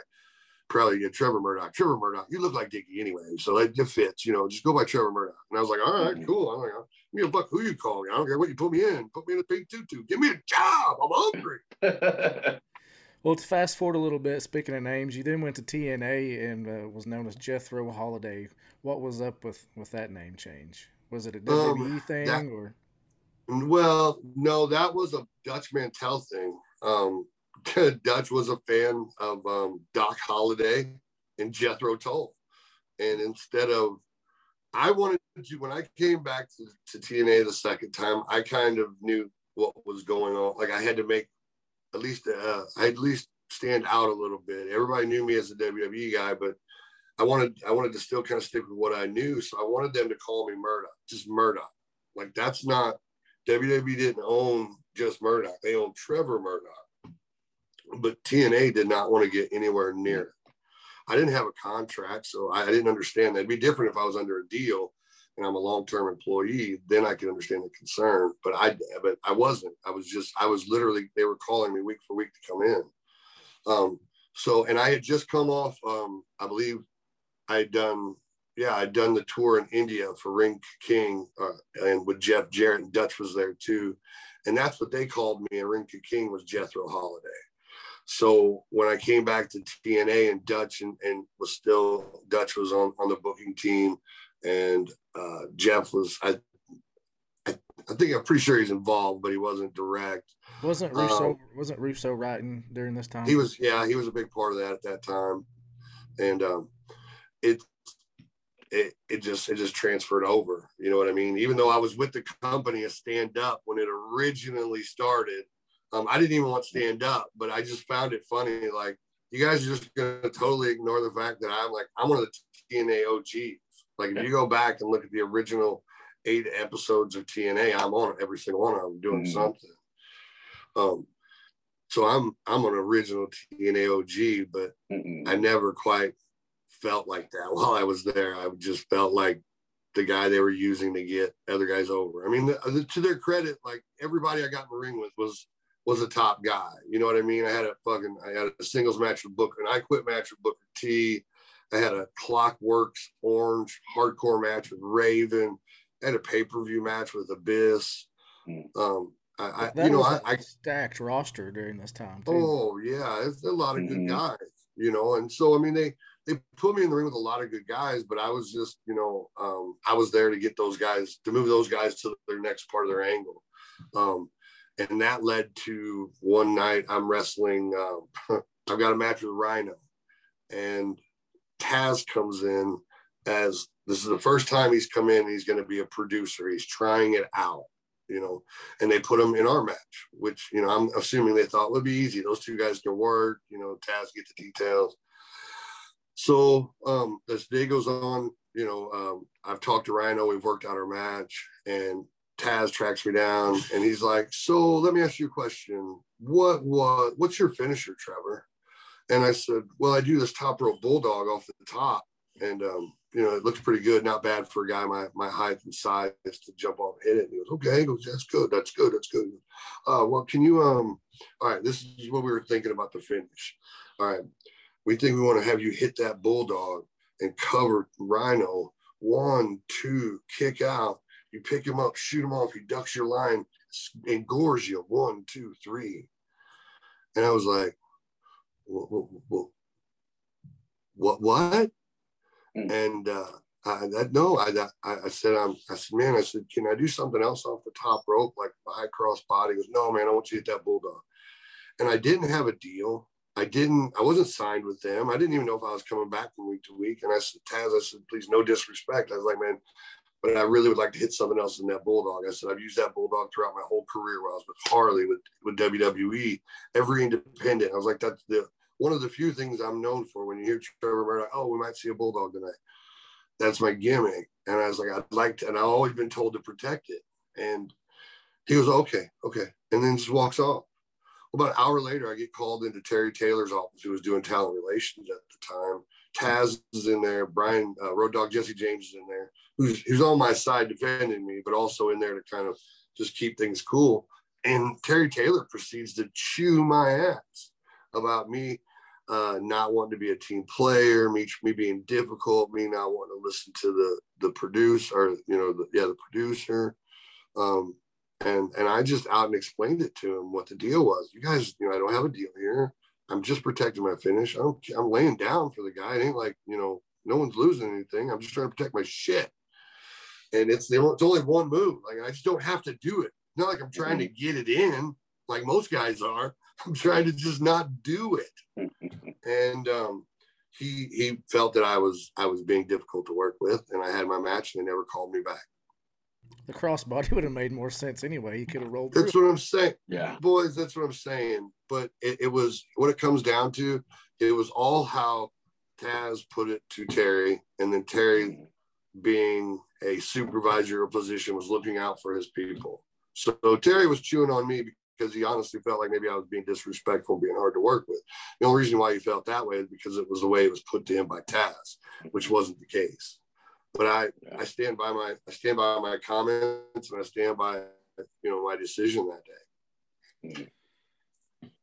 probably get Trevor Murdoch. Trevor Murdoch, you look like Dickie anyway, so it, it fits. You know, just go by Trevor Murdoch. And I was like, all right, cool. I'm like, give me a buck. Who you call me? I don't care what you put me in. Put me in a pink tutu. Give me a job. I'm hungry. Well, to fast forward a little bit, speaking of names, you then went to TNA and uh, was known as Jethro Holliday. What was up with with that name change? Was it a WWE Um, thing that- or? Well, no, that was a Dutch Mantell thing. Um, Dutch was a fan of um, Doc Holliday and Jethro Tull. And instead of, I wanted to, when I came back to, to TNA the second time, I kind of knew what was going on. Like I had to make at least, uh, I at least stand out a little bit. Everybody knew me as a WWE guy, but I wanted, I wanted to still kind of stick with what I knew. So I wanted them to call me Murdoch, just Murdoch. Like that's not, WWE didn't own just Murdoch; they owned Trevor Murdoch. But TNA did not want to get anywhere near. I didn't have a contract, so I, didn't understand that. It'd be different if I was under a deal and I'm a long-term employee. Then I can understand the concern. But I, but I wasn't. I was just, I was literally. They were calling me week for week to come in. Um. So, and I had just come off. Um. I believe I had done yeah, I'd done the tour in India for Ring King uh, and with Jeff Jarrett and Dutch was there too. And that's what they called me. And Ring King was Jethro Holliday. So when I came back to TNA and Dutch and, and was still, Dutch was on, on the booking team and uh, Jeff was, I, I, I think I'm pretty sure he's involved, but he wasn't direct. Wasn't Russo Um, wasn't Russo writing during this time? He was, yeah, he was a big part of that at that time. And um, it, it, it just it just transferred over. You know what I mean? Even though I was with the company as Stan Dupp when it originally started, um, I didn't even want Stan Dupp, but I just found it funny. Like you guys are just gonna totally ignore the fact that I'm like I'm one of the TNA OGs. Like if you go back and look at the original eight episodes of TNA, I'm on every single one of them doing Mhm. something. Um, so I'm I'm an original TNA OG, but Mm-mm. I never quite felt like that while I was there. I just felt like the guy they were using to get other guys over. I mean, the, the, to their credit, like everybody I got in the ring with was was a top guy. You know what I mean? I had a fucking I had a singles match with Booker, an I quit match with Booker T. I had a Clockworks Orange hardcore match with Raven. I had a pay per view match with Abyss. Hmm. Um, I, I that you know was I, a I stacked roster during this time too. Oh yeah, it's a lot of Mhm. good guys, you know. And so I mean, they they put me in the ring with a lot of good guys, but I was just, you know, um, I was there to get those guys to move those guys to their next part of their angle, um, and that led to one night I'm wrestling. Um, I've got a match with Rhino, and Taz comes in as this is the first time he's come in. He's going to be a producer. He's trying it out you know, and they put him in our match, which, you know, I'm assuming they thought would be easy. Those two guys can work, you know, Taz get the details. So um, as day goes on, you know, um, I've talked to Rhino, we've worked out our match, and Taz tracks me down and he's like, So let me ask you a question. What what what's your finisher, Trevor? And I said, Well, I do this top rope bulldog off the top. And um, you know, it looks pretty good, not bad for a guy my my height and size to jump off and hit it. And he goes, Okay, he goes, That's good, that's good, that's good. Uh, well, can you um all right, this is what we were thinking about the finish. All right. We think we want to have you hit that bulldog and cover Rhino. One, two, kick out. You pick him up, shoot him off. He ducks your line and gores you. One, two, three. And I was like, what, what, what, what, what? Mm. And uh, I, that, no, I, I, I said, um, I said, man, I said, can I do something else off the top rope, like high cross body? He goes, no, man, I want you to hit that bulldog. And I didn't have a deal. I didn't, I wasn't signed with them. I didn't even know if I was coming back from week to week. And I said, Taz, I said, please, no disrespect. I was like, man, but I really would like to hit something else in that bulldog. I said I've used that bulldog throughout my whole career. While I was with Harley, with with WWE, every independent. I was like, that's the one of the few things I'm known for. When you hear Trevor Murdoch, oh, we might see a bulldog tonight. That's my gimmick. And I was like, I'd like to, and I've always been told to protect it. And he goes, okay, okay, and then just walks off. About an hour later, I get called into Terry Taylor's office, who was doing talent relations at the time. Taz is in there, Brian uh, Road Dog Jesse James is in there, who's who's on my side defending me, but also in there to kind of just keep things cool. And Terry Taylor proceeds to chew my ass about me uh, not wanting to be a team player, me me being difficult, me not wanting to listen to the the producer, or you know, the, yeah, the producer. Um, and and I just out and explained it to him what the deal was. You guys, you know, I don't have a deal here. I'm just protecting my finish. I'm I'm laying down for the guy. It ain't like you know, no one's losing anything. I'm just trying to protect my shit. And it's it's only one move. Like I just don't have to do it. Not like I'm trying to get it in, like most guys are. I'm trying to just not do it. And um, he he felt that I was I was being difficult to work with, and I had my match, and they never called me back. The crossbody would have made more sense anyway. He could have rolled. That's through. what I'm saying. Yeah. boys, that's what I'm saying. But it, it was what it comes down to. It was all how Taz put it to Terry, and then Terry, being a supervisor position, was looking out for his people. So Terry was chewing on me because he honestly felt like maybe I was being disrespectful, being hard to work with. The only reason why he felt that way is because it was the way it was put to him by Taz, which wasn't the case. But I, I stand by my I stand by my comments and I stand by you know my decision that day.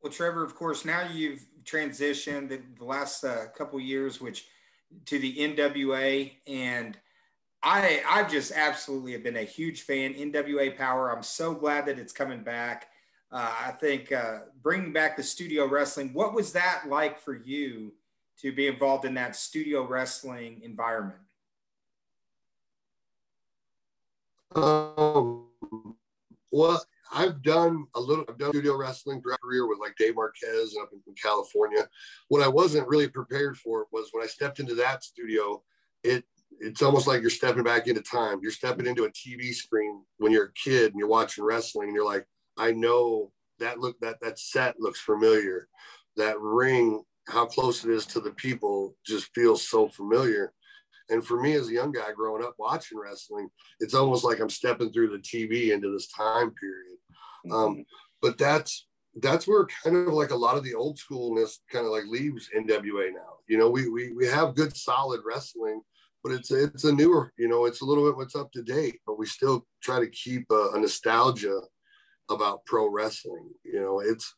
Well, Trevor, of course, now you've transitioned the, the last uh, couple years, which to the NWA, and I I've just absolutely have been a huge fan. NWA Power. I'm so glad that it's coming back. Uh, I think uh, bringing back the studio wrestling. What was that like for you to be involved in that studio wrestling environment? Um, well, I've done a little, I've done studio wrestling throughout career with like Dave Marquez and up in California. What I wasn't really prepared for was when I stepped into that studio, it it's almost like you're stepping back into time. You're stepping into a TV screen when you're a kid and you're watching wrestling and you're like, I know that look that that set looks familiar. That ring, how close it is to the people, just feels so familiar. And for me as a young guy growing up watching wrestling, it's almost like I'm stepping through the TV into this time period. Um, but that's that's where kind of like a lot of the old schoolness kind of like leaves NWA now. You know, we we we have good solid wrestling, but it's it's a newer, you know, it's a little bit what's up to date, but we still try to keep a, a nostalgia about pro wrestling. You know, it's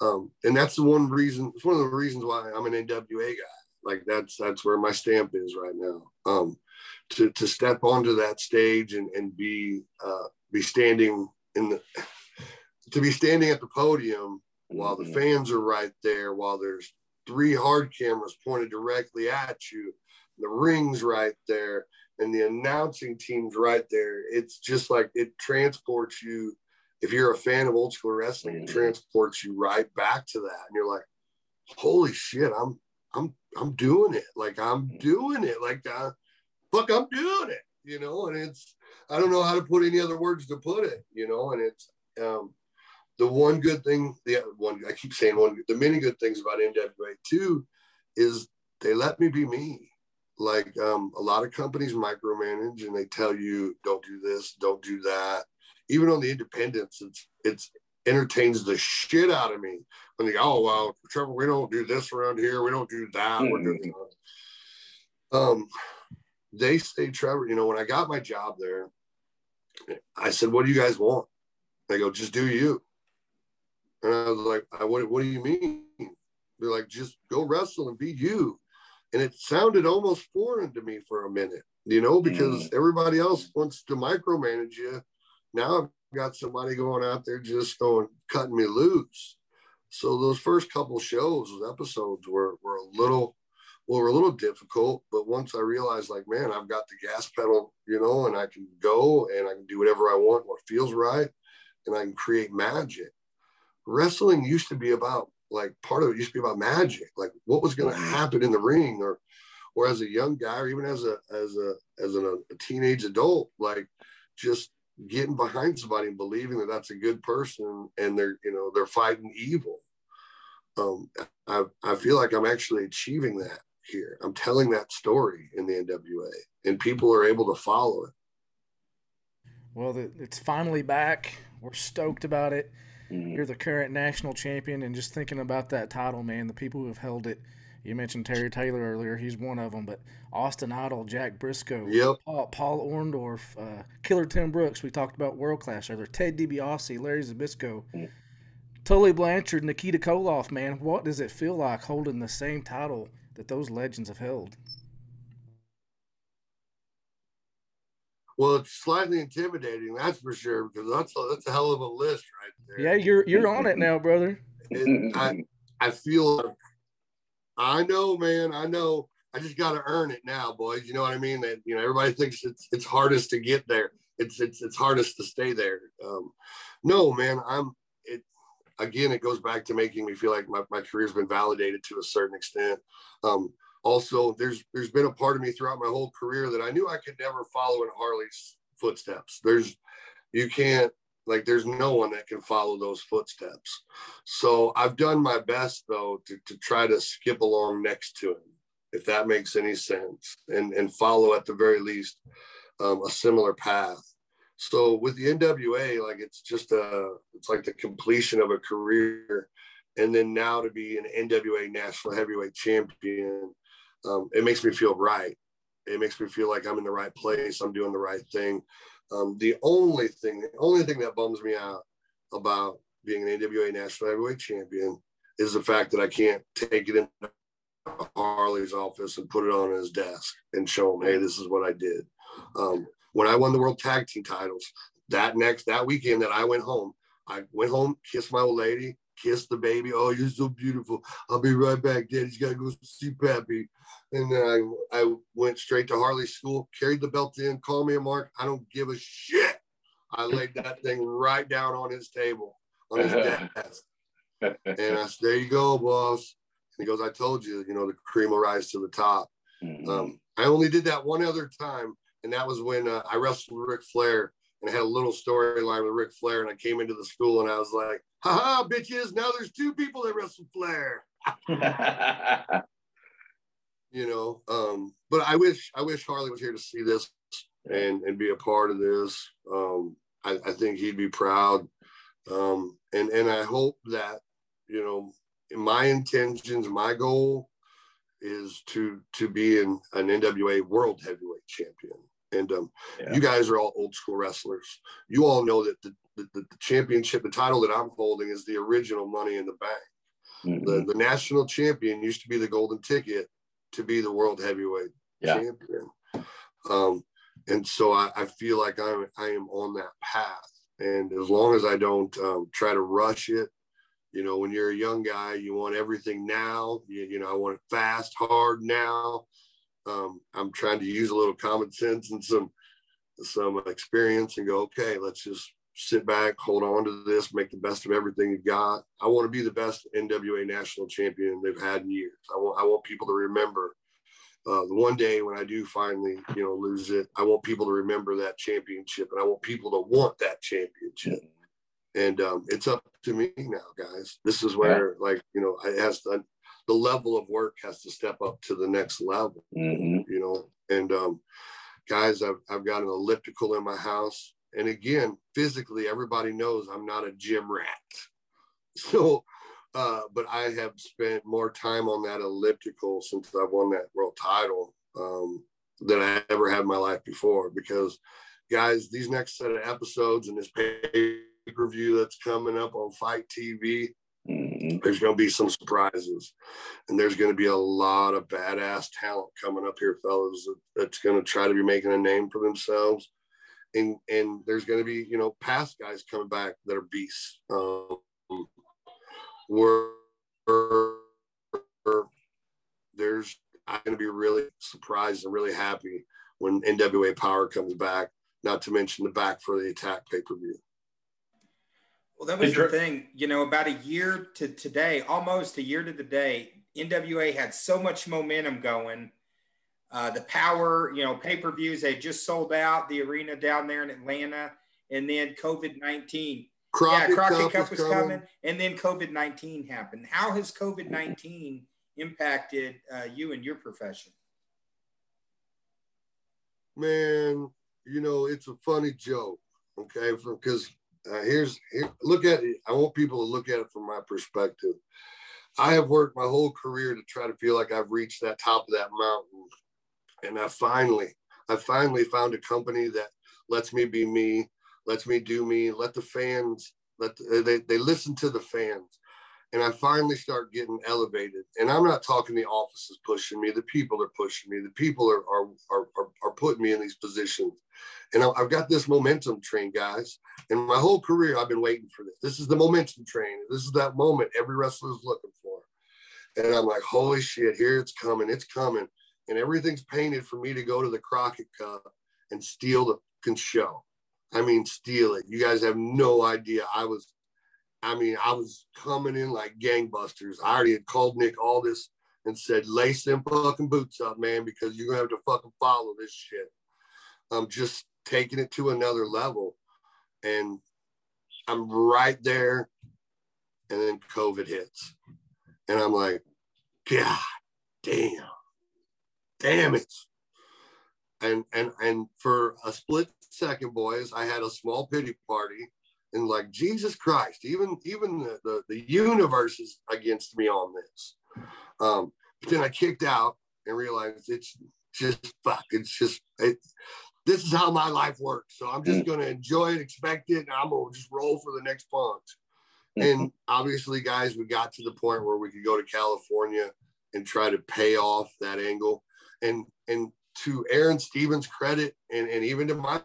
um, and that's the one reason. It's one of the reasons why I'm an NWA guy. Like that's that's where my stamp is right now. Um, to to step onto that stage and and be uh, be standing in the to be standing at the podium while the fans are right there, while there's three hard cameras pointed directly at you, the ring's right there, and the announcing team's right there. It's just like it transports you if you're a fan of old school wrestling, it transports you right back to that, and you're like, "Holy shit, I'm I'm I'm doing it! Like I'm doing it! Like uh, fuck, I'm doing it!" You know, and it's I don't know how to put any other words to put it. You know, and it's um, the one good thing. The one I keep saying one. The many good things about NWA too is they let me be me. Like um, a lot of companies micromanage and they tell you don't do this, don't do that even on the independents, it's it's entertains the shit out of me when they go, oh well, Trevor, we don't do this around here, we don't do that. Mm-hmm. We're doing um they say, Trevor, you know, when I got my job there, I said, What do you guys want? They go, just do you. And I was like, I, what, what do you mean? They're like, just go wrestle and be you. And it sounded almost foreign to me for a minute, you know, because mm. everybody else wants to micromanage you now got somebody going out there just going cutting me loose. So those first couple shows, those episodes were were a little well, were a little difficult. But once I realized, like, man, I've got the gas pedal, you know, and I can go and I can do whatever I want, what feels right, and I can create magic. Wrestling used to be about like part of it used to be about magic, like what was going to mm-hmm. happen in the ring, or or as a young guy, or even as a as a as an, a teenage adult, like just getting behind somebody and believing that that's a good person and they're you know they're fighting evil. Um, I I feel like I'm actually achieving that here. I'm telling that story in the NWA, and people are able to follow it. Well, it's finally back. We're stoked about it. Mm-hmm. You're the current national champion, and just thinking about that title, man, the people who have held it. You mentioned Terry Taylor earlier; he's one of them. But Austin Idol, Jack Brisco, Yep. Paul, Paul Orndorff, uh, Killer Tim Brooks. We talked about world class earlier. Ted DiBiase, Larry Zbyszko, Mm. Tully Blanchard, Nikita Koloff. Man, what does it feel like holding the same title that those legends have held? Well, it's slightly intimidating, that's for sure, because that's a, that's a hell of a list right there. Yeah, you're you're on it now, brother. And I I feel like I know, man. I know. I just got to earn it now, boys. You know what I mean? That you know, everybody thinks it's it's hardest to get there. It's it's it's hardest to stay there. Um, no, man. I'm it. Again, it goes back to making me feel like my, my career's been validated to a certain extent. Um, also, there's there's been a part of me throughout my whole career that I knew I could never follow in Harley's footsteps. There's you can't like there's no one that can follow those footsteps. So I've done my best though to, to try to skip along next to him, if that makes any sense, and and follow at the very least um, a similar path. So with the NWA, like it's just a it's like the completion of a career, and then now to be an NWA national heavyweight champion, um, it makes me feel right. It makes me feel like I'm in the right place. I'm doing the right thing. Um, the only thing, the only thing that bums me out about being an NWA national heavyweight champion is the fact that I can't take it into Harley's office and put it on his desk and show him, hey, this is what I did. Um, when I won the world tag team titles, that next that weekend that I went home, I went home, kissed my old lady, kissed the baby. Oh, you're so beautiful. I'll be right back. Daddy's got to go see Pappy. And then I, I went straight to Harley's school, carried the belt in, called me a mark. I don't give a shit. I laid that thing right down on his table, on his desk. And I said, there you go, boss. And he goes, I told you, you know, the cream will rise to the top. Mhm. Um, I only did that one other time, and that was when uh, I wrestled Ric Flair and had a little storyline with Ric Flair. And I came into the school and I was like, haha, bitches, now there's two people that wrestle Flair, you know. Um, but I wish I wish Harley was here to see this and, and be a part of this. Um, I, I think he'd be proud. Um, and, and I hope that, you know, my intentions, my goal is to to be an, an NWA World Heavyweight Champion. And um, Yeah. you guys are all old school wrestlers. You all know that the, the, the championship, the title that I'm holding, is the original Money in the Bank. Mhm. The the national champion used to be the golden ticket to be the World Heavyweight Yeah. champion. Um, and so I, I feel like I'm I am on that path. And as long as I don't um, try to rush it, you know, when you're a young guy, you want everything now. You, you know, I want it fast, hard now. Um, I'm trying to use a little common sense and some some experience and go, okay, let's just sit back, hold on to this, make the best of everything you've got. I want to be the best NWA national champion they've had in years. I want I want people to remember uh, the one day when I do finally, you know, lose it. I want people to remember that championship, and I want people to want that championship. And um, it's up to me now, guys. This is where, like, you know, it has to, the level of work has to step up to the next level Mhm. you know. And um, guys, I've I've got an elliptical in my house, and again, physically, everybody knows I'm not a gym rat. So, uh, but I have spent more time on that elliptical since I've won that world title um, than I ever had in my life before. Because, guys, these next set of episodes and this pay per view that's coming up on FITE TV, Mhm. there's going to be some surprises and there's going to be a lot of badass talent coming up here fellas that- that's going to try to be making a name for themselves. And and there's going to be you know past guys coming back that are beasts. Um we're, we're- there's i'm going to be really surprised and really happy when nwa power comes back not to mention the back for the attack pay-per-view Well, that was Hey, Dre- the thing. You know, about a year to today, almost a year to the day, NWA had so much momentum going. uh, the power, you know, pay per views. They just sold out the arena down there in Atlanta, and then COVID nineteen. Yeah, Crockett Cup, Cup was was coming. coming, and then COVID nineteen happened. How has COVID nineteen impacted uh, you and your profession? Man, you know, it's a funny joke, okay? Because uh, here's here, look at it. I want people to look at it from my perspective. I have worked my whole career to try to feel like I've reached that top of that mountain, and I finally, I finally found a company that lets me be me, lets me do me, let the fans, let the, they they listen to the fans, and I finally start getting elevated. And I'm not talking the offices pushing me; the people are pushing me. The people are are are are, putting me in these positions, and I've got this momentum train, guys. And my whole career, I've been waiting for this. This is the momentum train. This is that moment every wrestler is looking for. And I'm like, holy shit, here it's coming, it's coming. And everything's painted for me to go to the Crockett Cup and steal the show. I mean, steal it. You guys have no idea. I was, I mean, I was coming in like gangbusters. I already had called Nick Aldis and said, lace them fucking boots up, man, because you're gonna have to fucking follow this shit. I'm just taking it to another level. And I'm right there. And then COVID hits. And I'm like, God damn. Damn it. And and and for a split second, boys, I had a small pity party and like Jesus Christ, even even the, the, the universe is against me on this. Um, but then I kicked out and realized it's just fuck, it's just it, this is how my life works. So I'm just gonna enjoy it, expect it, and I'm gonna just roll for the next punch. And obviously, guys, we got to the point where we could go to California and try to pay off that angle. And and to Aron Stevens' credit, and, and even to my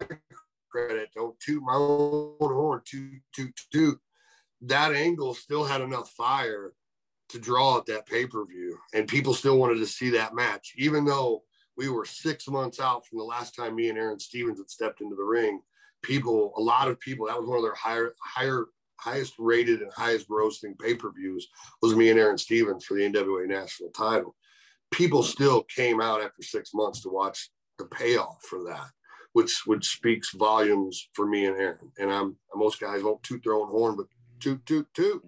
credit, oh, don't toot my own horn, toot, toot, toot. That angle still had enough fire to draw at that pay-per-view. And people still wanted to see that match, even though we were six months out from the last time me and Aron Stevens had stepped into the ring. People, a lot of people, that was one of their higher, higher, highest rated and highest grossing pay-per-views was me and Aron Stevens for the NWA national title. People still came out after six months to watch the payoff for that, which which speaks volumes for me and Aron. And I'm most guys won't toot their own horn, but toot toot toot.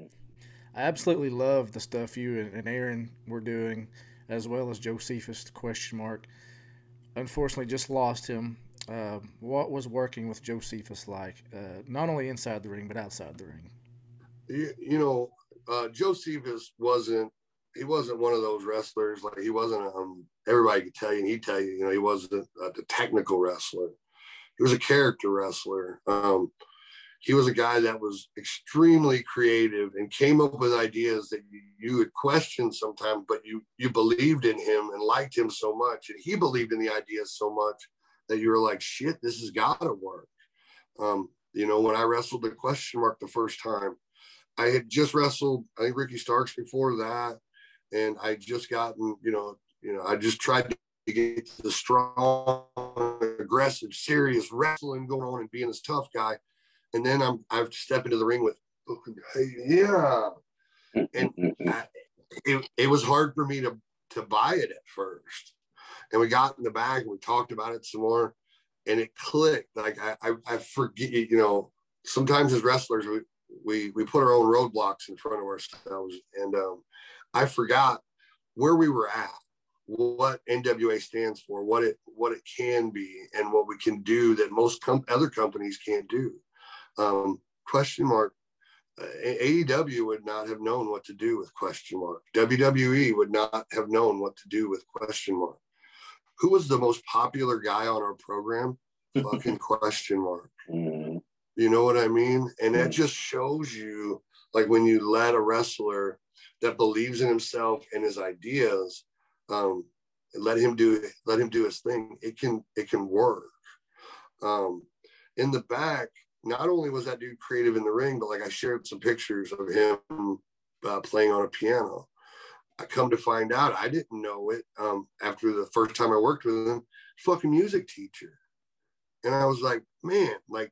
I absolutely love the stuff you and, Aron were doing, as well as Josephus question mark. Unfortunately, just lost him. Uh, what was working with Josephus like, uh, not only inside the ring but outside the ring? You, you know, uh, Josephus wasn't he wasn't one of those wrestlers like he wasn't um everybody could tell you and he'd tell you you know he wasn't a, technical wrestler. He was a character wrestler. Um he was a guy that was extremely creative and came up with ideas that you, you would question sometimes but you you believed in him and liked him so much. And he believed in the ideas so much that you were like shit this has got to work. Um you know when i wrestled the question mark the first time I had just wrestled, I think Ricky Starks before that, and I just gotten, you know, you know, I just tried to get to the strong, aggressive, serious wrestling going on and being this tough guy, and then I'm I've stepped into the ring with, hey, yeah, and I, it it was hard for me to to buy it at first, and we got in the bag and we talked about it some more, and it clicked. Like I I, I forget, you know, sometimes as wrestlers we we we put our own roadblocks in front of ourselves. And um, i forgot where we were at what nwa stands for what it what it can be and what we can do that most com- other companies can't do. Um, question mark uh, aew would not have known what to do with question mark. Wwe would not have known what to do with question mark. Who was the most popular guy on our program? Fucking question mark. Mhm. you know what I mean? And that just shows you, like, when you let a wrestler that believes in himself and his ideas, um, let him do let him do his thing. It can it can work. Um, in the back, not only was that dude creative in the ring, but like I shared some pictures of him uh, playing on a piano. I come to find out, I didn't know it um, after the first time I worked with him. Fucking music teacher, and I was like, man, like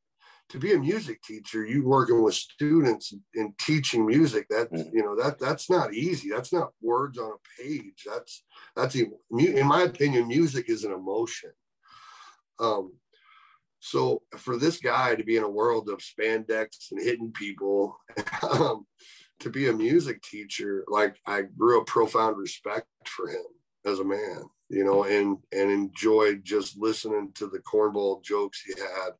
to be a music teacher, you working with students and teaching music. That Mhm. you know that that's not easy. That's not words on a page. That's that's in my opinion, music is an emotion. Um, so for this guy to be in a world of spandex and hitting people, um, to be a music teacher, like I grew a profound respect for him as a man, you know, and and enjoyed just listening to the cornball jokes he had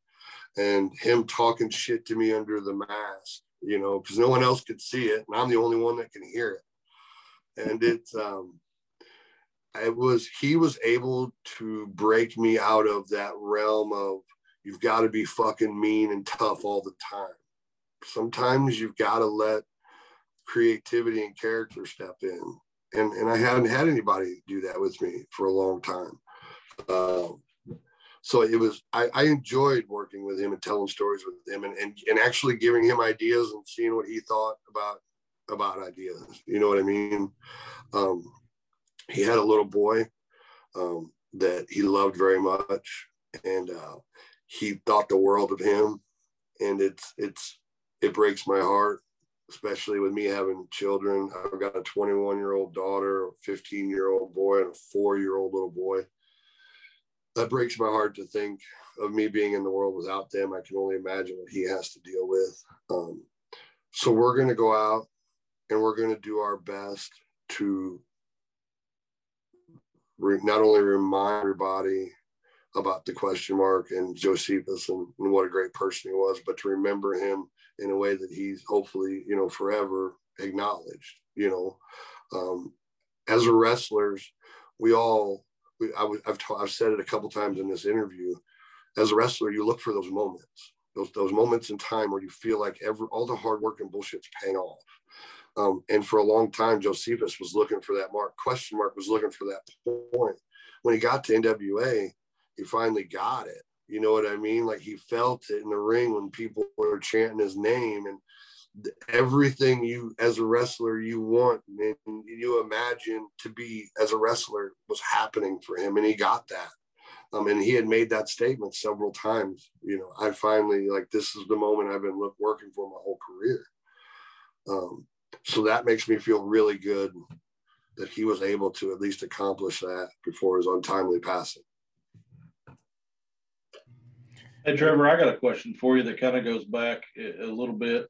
and him talking shit to me under the mask, you know, because no one else could see it, and I'm the only one that can hear it. And it's um it was he was able to break me out of that realm of you've got to be fucking mean and tough all the time. Sometimes you've got to let creativity and character step in. And and I hadn't had anybody do that with me for a long time. Um, so it was I, I enjoyed working with him and telling stories with him and, and and actually giving him ideas and seeing what he thought about about ideas. You know what I mean? Um, he had a little boy um, that he loved very much, and uh, he thought the world of him. And it's it's it breaks my heart, especially with me having children. I've got a 21 year old daughter, a 15 year old boy, and a four year old little boy. That breaks my heart to think of me being in the world without them. I can only imagine what he has to deal with. Um, so we're going to go out and we're going to do our best to re- not only remind everybody about the question mark and Josephus and, and what a great person he was, but to remember him in a way that he's hopefully, you know, forever acknowledged, you know. Um, as a wrestlers, we all, I've, ta- I've said it a couple times in this interview. As a wrestler, you look for those moments, those those moments in time where you feel like every all the hard work and bullshit's paying off. Um, and for a long time, Josephus was looking for that mark. Question mark was looking for that point. When he got to NWA, he finally got it. You know what I mean? Like he felt it in the ring when people were chanting his name and everything you as a wrestler you want and you imagine to be as a wrestler was happening for him and he got that. Um, and he had made that statement several times you know i finally like this is the moment i've been look, working for my whole career. Um, so that makes me feel really good that he was able to at least accomplish that before his untimely passing. Hey, Trevor, I got a question for you that kind of goes back a, a little bit.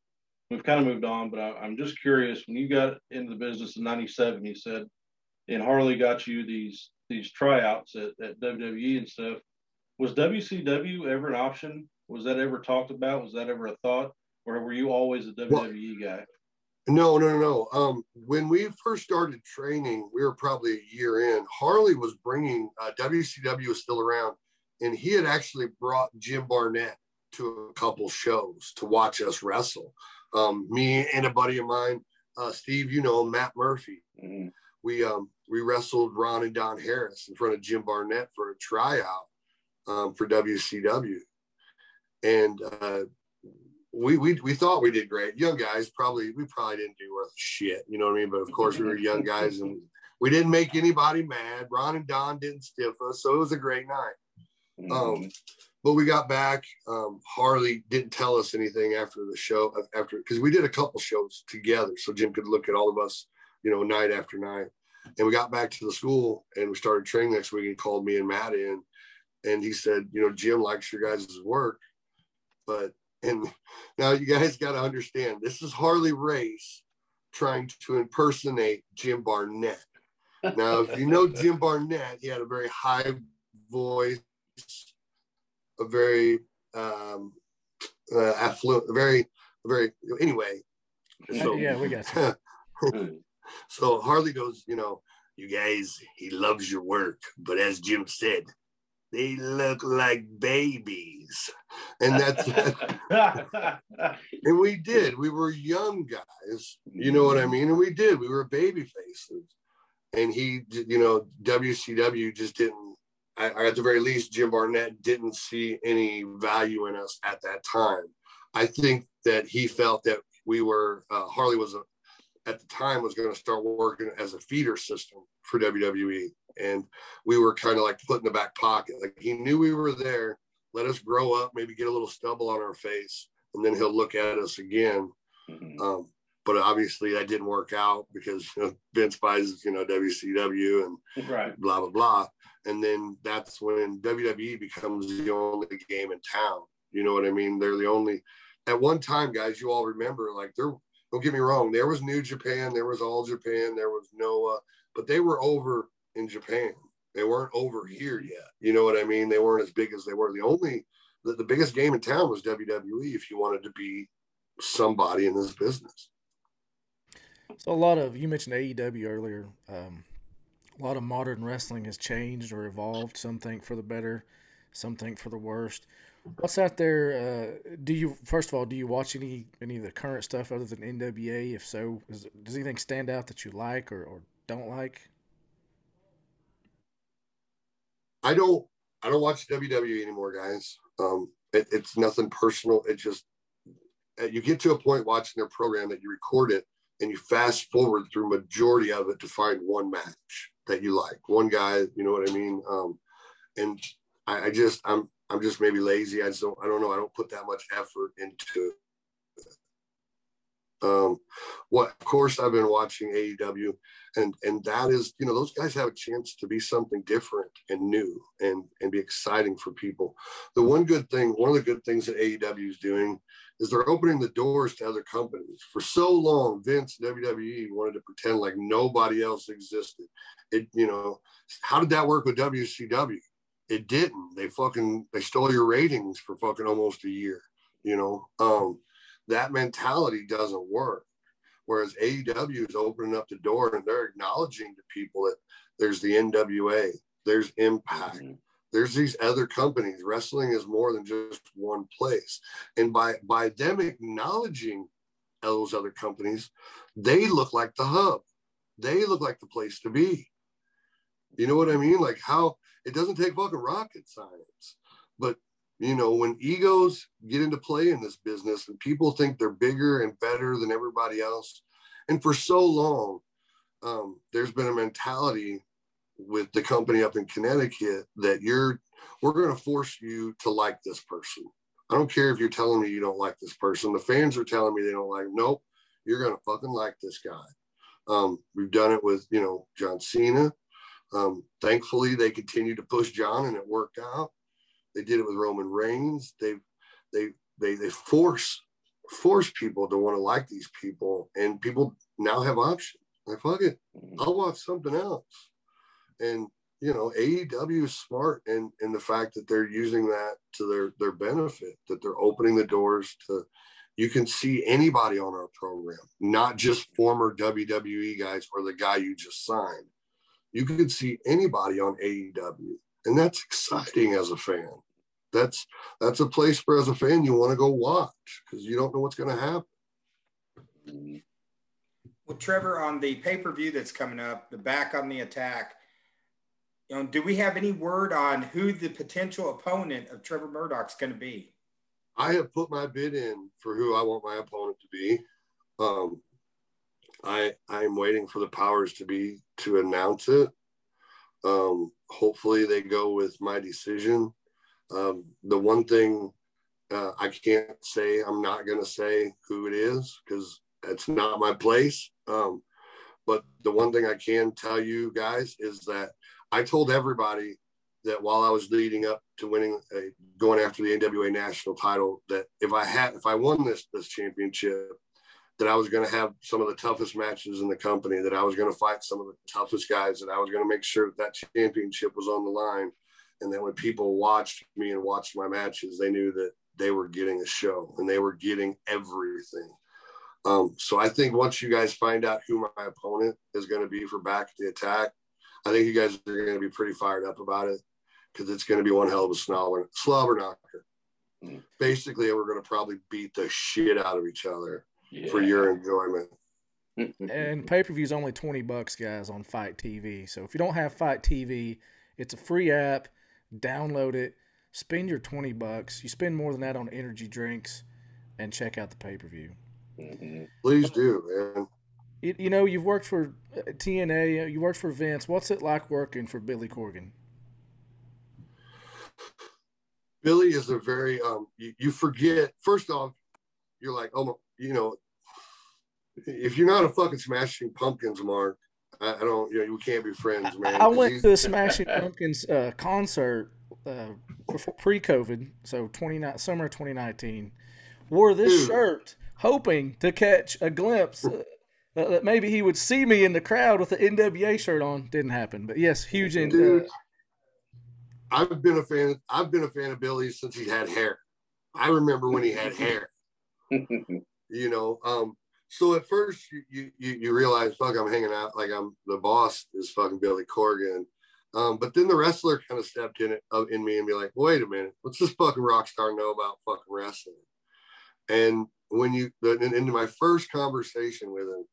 We've kind of moved on, but I, I'm just curious. When you got into the business in '97, you said, and Harley got you these these tryouts at, at WWE and stuff. Was WCW ever an option? Was that ever talked about? Was that ever a thought, or were you always a WWE guy? No, no, no, no. Um, when we first started training, we were probably a year in. Harley was bringing uh, WCW was still around, and he had actually brought Jim Barnett to a couple shows to watch us wrestle. Um, me and a buddy of mine, uh, Steve, you know Matt Murphy. Mhm. We um, we wrestled Ron and Don Harris in front of Jim Barnett for a tryout um, for WCW, and uh, we, we we thought we did great. Young guys probably we probably didn't do worth shit, you know what I mean? But of course we were young guys and we didn't make anybody mad. Ron and Don didn't stiff us, so it was a great night. Um, but we got back. Um, Harley didn't tell us anything after the show, after because we did a couple shows together, so Jim could look at all of us, you know, night after night. And we got back to the school and we started training next week. and called me and Matt in, and he said, you know, Jim likes your guys' work, but and now you guys got to understand this is Harley Race trying to impersonate Jim Barnett. Now, if you know Jim Barnett, he had a very high voice, a very um, uh, affluent, very, very. Anyway, so yeah, we got so Harley goes, you know, you guys, he loves your work, but as Jim said, they look like babies, and that's and we did. We were young guys, you know what I mean, and we did. We were baby faces, and he, you know, WCW just didn't. I, at the very least, Jim Barnett didn't see any value in us at that time. I think that he felt that we were uh, Harley was a, at the time was going to start working as a feeder system for WWE, and we were kind of like put in the back pocket. Like he knew we were there, let us grow up, maybe get a little stubble on our face, and then he'll look at us again. Mhm. Um, but obviously that didn't work out because you know, Vince buys, you know, WCW and Right. blah blah blah. And then that's when WWE becomes the only game in town. You know what I mean? They're the only. At one time, guys, you all remember, like there. Don't get me wrong. There was New Japan, there was All Japan, there was Noah, but they were over in Japan. They weren't over here yet. You know what I mean? They weren't as big as they were. The only, the, the biggest game in town was WWE. If you wanted to be somebody in this business. So a lot of you mentioned AEW earlier. Um, a lot of modern wrestling has changed or evolved. Some think for the better, some think for the worst. What's out there? Uh, do you first of all do you watch any any of the current stuff other than NWA? If so, is, does anything stand out that you like or, or don't like? I don't I don't watch WWE anymore, guys. Um, it, it's nothing personal. It just uh, you get to a point watching their program that you record it and you fast forward through majority of it to find one match that you like, one guy. You know what I mean? Um, and I, I just I'm I'm just maybe lazy. I just don't I don't know. I don't put that much effort into. Um, what of course I've been watching AEW and and that is you know those guys have a chance to be something different and new and and be exciting for people the one good thing one of the good things that aew is doing is they're opening the doors to other companies. For so long vince wwe wanted to pretend like nobody else existed. It you know how did that work with wcw it didn't. They fucking they stole your ratings for fucking almost a year you know? Um that mentality doesn't work. Whereas AEW is opening up the door and they're acknowledging to people that there's the NWA, there's Impact, Mhm. There's these other companies. Wrestling is more than just one place. And by by them acknowledging those other companies, they look like the hub. They look like the place to be. You know what I mean? Like how it doesn't take fucking rocket science. But you know, when egos get into play in this business and people think they're bigger and better than everybody else, and for so long, um, there's been a mentality with the company up in Connecticut that you're, we're going to force you to like this person. I don't care if you're telling me you don't like this person. The fans are telling me they don't like. Nope, you're going to fucking like this guy. Um, we've done it with you know John Cena. Um, thankfully, they continued to push John, and it worked out. They did it with Roman Reigns. They they they they force force people to want to like these people, and people now have options. Like fuck it, I'll watch something else. And you know, AEW is smart in in the fact that they're using that to their their benefit. That they're opening the doors to. You can see anybody on our program, not just former WWE guys or the guy you just signed. You could see anybody on AEW, and that's exciting as a fan that's that's a place where as a fan you want to go watch because you don't know what's going to happen. Well, Trevor, on the pay per view that's coming up, the back on the attack, you know, do we have any word on who the potential opponent of Trevor Murdoch's going to be? i have put my bid in for who i want my opponent to be. Um i i'm waiting for the powers to be to announce it. Um hopefully they go with my decision. Um the one thing uh, i can't say i'm not going to say who it is because it's not my place. Um but the one thing i can tell you guys is that i told everybody that while I was leading up to winning, a, going after the NWA national title, that if I had, if I won this this championship, that I was going to have some of the toughest matches in the company, that I was going to fight some of the toughest guys, that I was going to make sure that that championship was on the line, and that when people watched me and watched my matches, they knew that they were getting a show and they were getting everything. Um, so I think once you guys find out who my opponent is going to be for back the attack, I think you guys are going to be pretty fired up about it because it's going to be one hell of a slobber, slobber knocker. Mm. Basically, we're going to probably beat the shit out of each other Yeah. for your enjoyment. And pay per view is only twenty bucks, guys, on FITE TV. So if you don't have FITE TV, it's a free app. Download it. Spend your twenty bucks. You spend more than that on energy drinks, and check out the pay per view. Mhm. Please do, man. You, you know, you've worked for uh, TNA. You worked for Vince. What's it like working for Billy Corgan? Billy is a very um you, you forget first off, you're like, oh you know, if you're not a fucking smashing pumpkins, Mark, I, I don't you know, we can't be friends, man. I, I went to the Smashing Pumpkins uh, concert uh, pre-COVID, so 29 summer 2019. Wore this Dude. shirt, hoping to catch a glimpse uh, that maybe he would see me in the crowd with the NWA shirt on. Didn't happen, but yes, huge. In, Dude, uh, I've been a fan. I've been a fan of Billy since he had hair. I remember when he had hair. you know, um, so at first you, you you realize, fuck, I'm hanging out like I'm the boss is fucking Billy Corgan. Um, but then the wrestler kind of stepped in it uh, in me and be like, wait a minute, what's this fucking rock star know about fucking wrestling? And when you in, in my first conversation with him,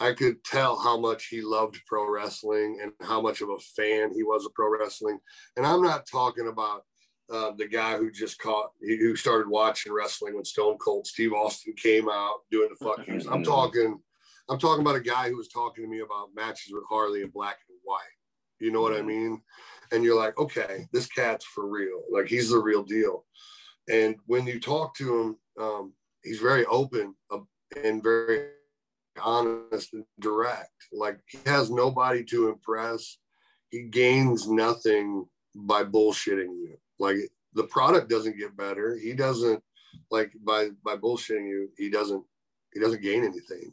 I could tell how much he loved pro wrestling and how much of a fan he was of pro wrestling. And I'm not talking about uh, the guy who just caught, who started watching wrestling when Stone Cold Steve Austin came out doing the fuck yous. I'm talking, I'm talking about a guy who was talking to me about matches with Harley in black and white. You know what I mm-hmm. mean? And you're like, okay, this cat's for real. Like he's the real deal. And when you talk to him, um, he's very open uh, and very honest and direct. Like he has nobody to impress. He gains nothing by bullshitting you. Like the product doesn't get better. He doesn't like by by bullshitting you. He doesn't he doesn't gain anything.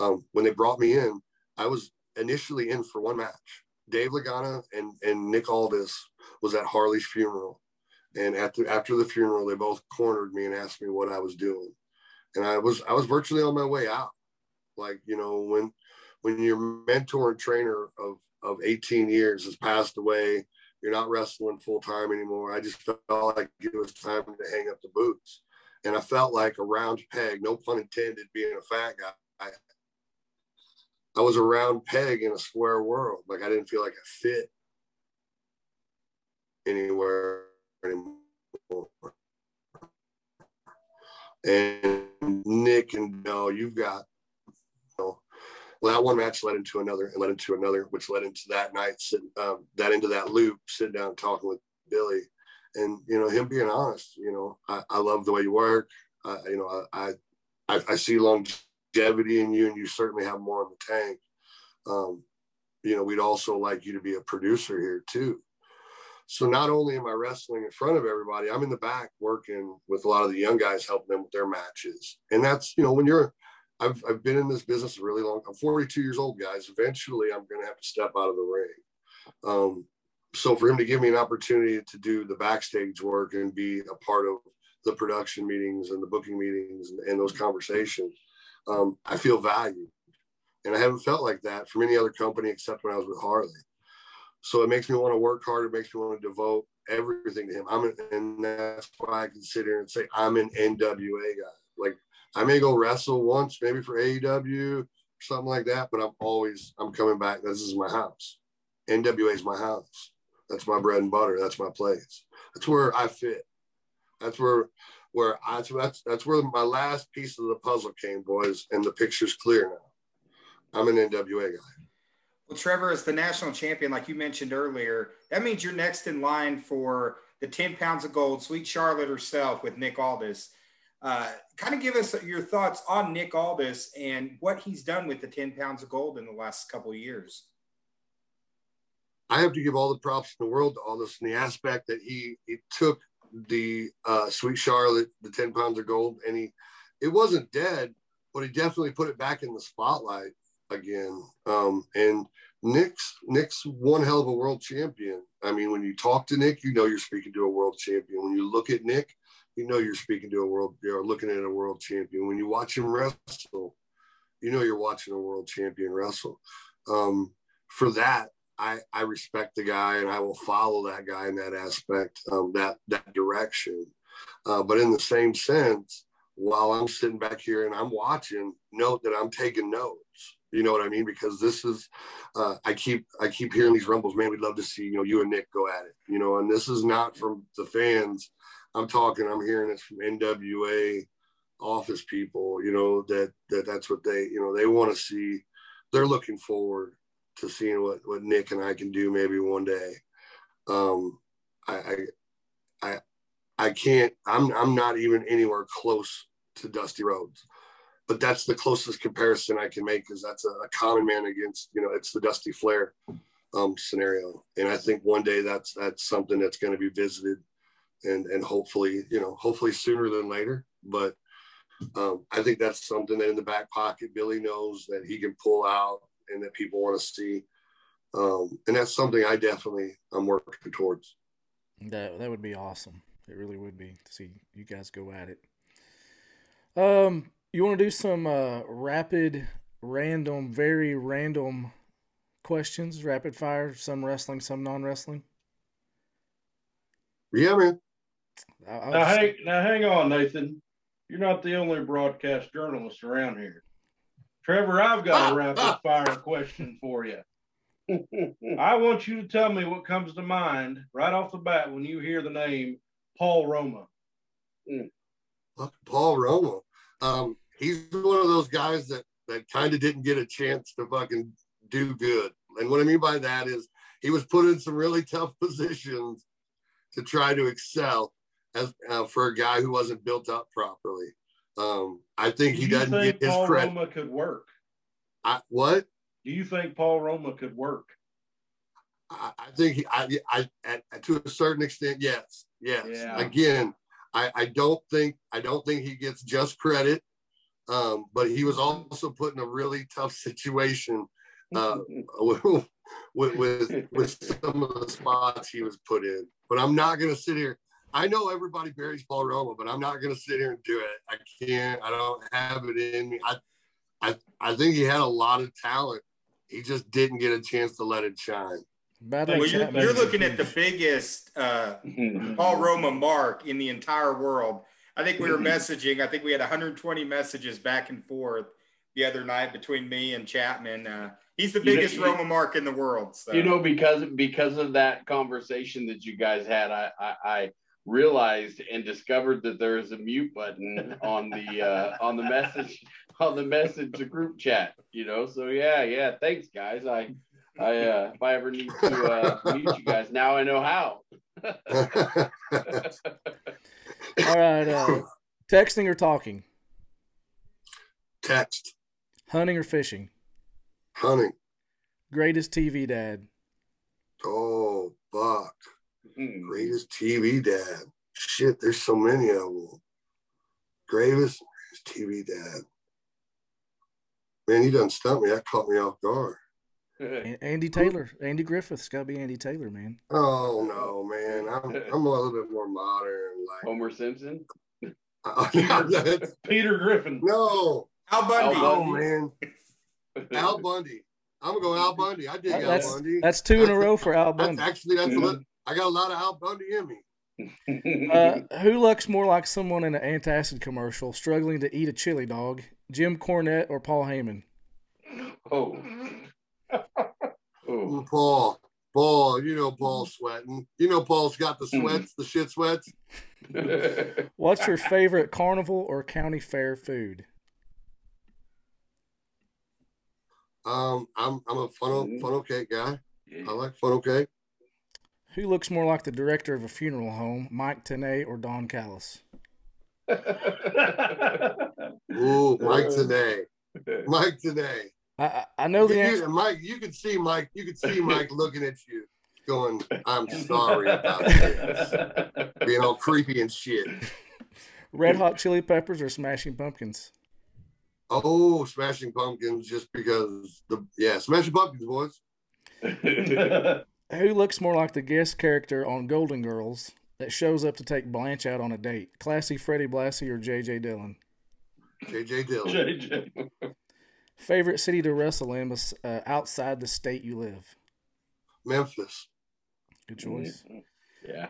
Um, when they brought me in, I was initially in for one match. Dave Lagana and and Nick Aldis was at Harley's funeral, and after after the funeral, they both cornered me and asked me what I was doing, and I was I was virtually on my way out. Like, you know, when when your mentor and trainer of of 18 years has passed away, you're not wrestling full time anymore. I just felt like it was time to hang up the boots. And I felt like a round peg, no pun intended, being a fat guy. I, was a round peg in a square world. Like I didn't feel like I fit anywhere anymore. And Nick and Bill, you've got well, that one match led into another and led into another, which led into that night, sitting, um, that into that loop, sitting down talking with Billy, and you know him being honest. You know, I, I love the way you work. Uh, you know, I, I I see longevity in you, and you certainly have more in the tank. Um, you know, we'd also like you to be a producer here too. So not only am I wrestling in front of everybody, I'm in the back working with a lot of the young guys, helping them with their matches. And that's, you know, when you're I've, I've been in this business a really long. I'm 42 years old, guys. Eventually, I'm going to have to step out of the ring. Um, so for him to give me an opportunity to do the backstage work and be a part of the production meetings and the booking meetings and, and those conversations, um, I feel valued. And I haven't felt like that from any other company except when I was with Harley. So it makes me want to work hard. It makes me want to devote everything to him. I'm an, and that's why I can sit here and say I'm an NWA guy. Like I may go wrestle once, maybe for AEW or something like that, but I'm always I'm coming back. This is my house. NWA is my house. That's my bread and butter. That's my place. That's where I fit. That's where where I that's that's where my last piece of the puzzle came, boys, and the picture's clear now. I'm an NWA guy. Well, Trevor is the national champion, like you mentioned earlier. That means you're next in line for the 10 pounds of gold, Sweet Charlotte herself with Nick Aldis. Uh, kind of give us your thoughts on Nick Aldis and what he's done with the 10 pounds of gold in the last couple of years. I have to give all the props in the world to Aldis in the aspect that he, he took the uh, Sweet Charlotte, the 10 pounds of gold, and he, it wasn't dead, but he definitely put it back in the spotlight again. Um, and Nick's Nick's one hell of a world champion. I mean, when you talk to Nick, you know you're speaking to a world champion. When you look at Nick, you know you're speaking to a world, you're looking at a world champion. When you watch him wrestle, you know you're watching a world champion wrestle. Um, for that, I, I respect the guy and I will follow that guy in that aspect, um, that that direction. Uh, but in the same sense, while I'm sitting back here and I'm watching, note that I'm taking notes. You know what I mean? Because this is, uh, I keep I keep hearing these rumbles. Man, we'd love to see you know you and Nick go at it. You know, and this is not from the fans I'm talking, I'm hearing this from NWA office people, you know, that, that that's what they, you know, they want to see, they're looking forward to seeing what, what Nick and I can do maybe one day. Um, I, I, I, can't. I'm I'm not even anywhere close to Dusty Rhodes, but that's the closest comparison I can make because that's a, a, common man against you know it's the Dusty Flair um, scenario, and I think one day that's that's something that's going to be visited, and and hopefully you know hopefully sooner than later, but. Um, I think that's something that in the back pocket Billy knows that he can pull out and that people want to see. Um, and that's something I definitely I'm working towards. That that would be awesome. It really would be to see you guys go at it. Um, you want to do some uh, rapid, random, very random questions, rapid fire, some wrestling, some non wrestling? Yeah, man. I'll now, hang, now, hang on, Nathan. You're not the only broadcast journalist around here. Trevor, I've got a rapid fire question for you. I want you to tell me what comes to mind right off the bat when you hear the name Paul Roma. Mm. Paul Roma. Um, he's one of those guys that that kind of didn't get a chance to fucking do good. And what I mean by that is he was put in some really tough positions to try to excel as uh, for a guy who wasn't built up properly. Um, I think he doesn't think get his Paul credit. Roma could work. I, what? Do you think Paul Roma could work? I, I think he, I, I, at, to a certain extent, yes, yes. Yeah. Again, I, I don't think I don't think he gets just credit, um, but he was also put in a really tough situation uh, with, with with some of the spots he was put in. But I'm not going to sit here. I know everybody buries Paul Roma, but I'm not going to sit here and do it. I can't. I don't have it in me. I, I, I think he had a lot of talent. He just didn't get a chance to let it shine. Well, you're, you're, looking at the biggest uh, Paul Roma mark in the entire world. I think we were messaging. I think we had 120 messages back and forth the other night between me and Chapman. Uh, he's the biggest you know, Roma mark in the world. So. You know, because because of that conversation that you guys had, I, I, I realized and discovered that there is a mute button on the uh, on the message on the message group chat. You know, so yeah, yeah. Thanks, guys. I I uh, if I ever need to uh, meet you guys, now I know how. All right, uh, texting or talking? Text. Hunting or fishing? Hunting. Greatest TV dad? Oh, fuck. Mm. Greatest TV dad. Shit, there's so many of them. Greatest TV dad. Man, he doesn't stumped me. That caught me off guard. Andy Taylor, Andy Griffith's got to be Andy Taylor, man. Oh no, man, I'm I'm a little bit more modern, like Homer Simpson. Peter, Peter Griffin. No, Al Bundy. Oh man, Al Bundy. I'm gonna go Al Bundy. I did that's, Al Bundy. That's two in a row for Al Bundy. That's actually, that's mm-hmm. I got a lot of Al Bundy in me. Uh, who looks more like someone in an antacid commercial struggling to eat a chili dog? Jim Cornette or Paul Heyman? Oh. oh. Paul. Paul, you know Paul's sweating. You know Paul's got the mm-hmm. sweats, the shit sweats. What's your favorite carnival or county fair food? Um, I'm I'm a funnel mm-hmm. funnel cake guy. I like funnel cake. Who looks more like the director of a funeral home, Mike Tenay or Don Callis? Ooh, uh, Mike Tenay. Mike Tenay. I, I know the you, answer. Mike, you could see Mike. You could see Mike looking at you, going, "I'm sorry about this," being all creepy and shit. Red Hot Chili Peppers or Smashing Pumpkins? Oh, Smashing Pumpkins, just because the yeah, Smashing Pumpkins, boys. Who looks more like the guest character on Golden Girls that shows up to take Blanche out on a date? Classy Freddie Blassie or J.J. Dillon? J.J. Dillon. J.J. Favorite city to wrestle in uh, outside the state you live? Memphis. Good choice. Yeah.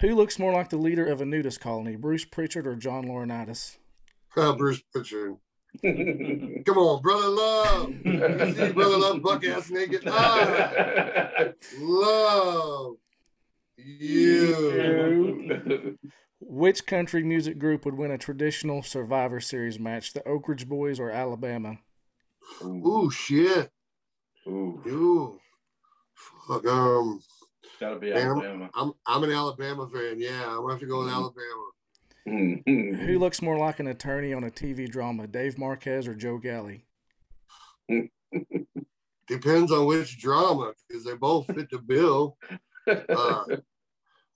Who looks more like the leader of a nudist colony, Bruce Prichard or John Laurinaitis? Uh, Bruce Prichard. Come on, brother love. You see brother love buck ass naked. Ah, love you. Which country music group would win a traditional Survivor Series match? The Oak Ridge Boys or Alabama? Ooh, shit. Ooh. Ooh. Fuck, um, got to be Man, Alabama. I'm I'm an Alabama fan. Yeah, I'm gonna have to go with Mhm. Alabama. Mm-hmm. Who looks more like an attorney on a TV drama, Dave Marquez or Joe Galli? Depends on which drama, because they both fit the bill. Uh,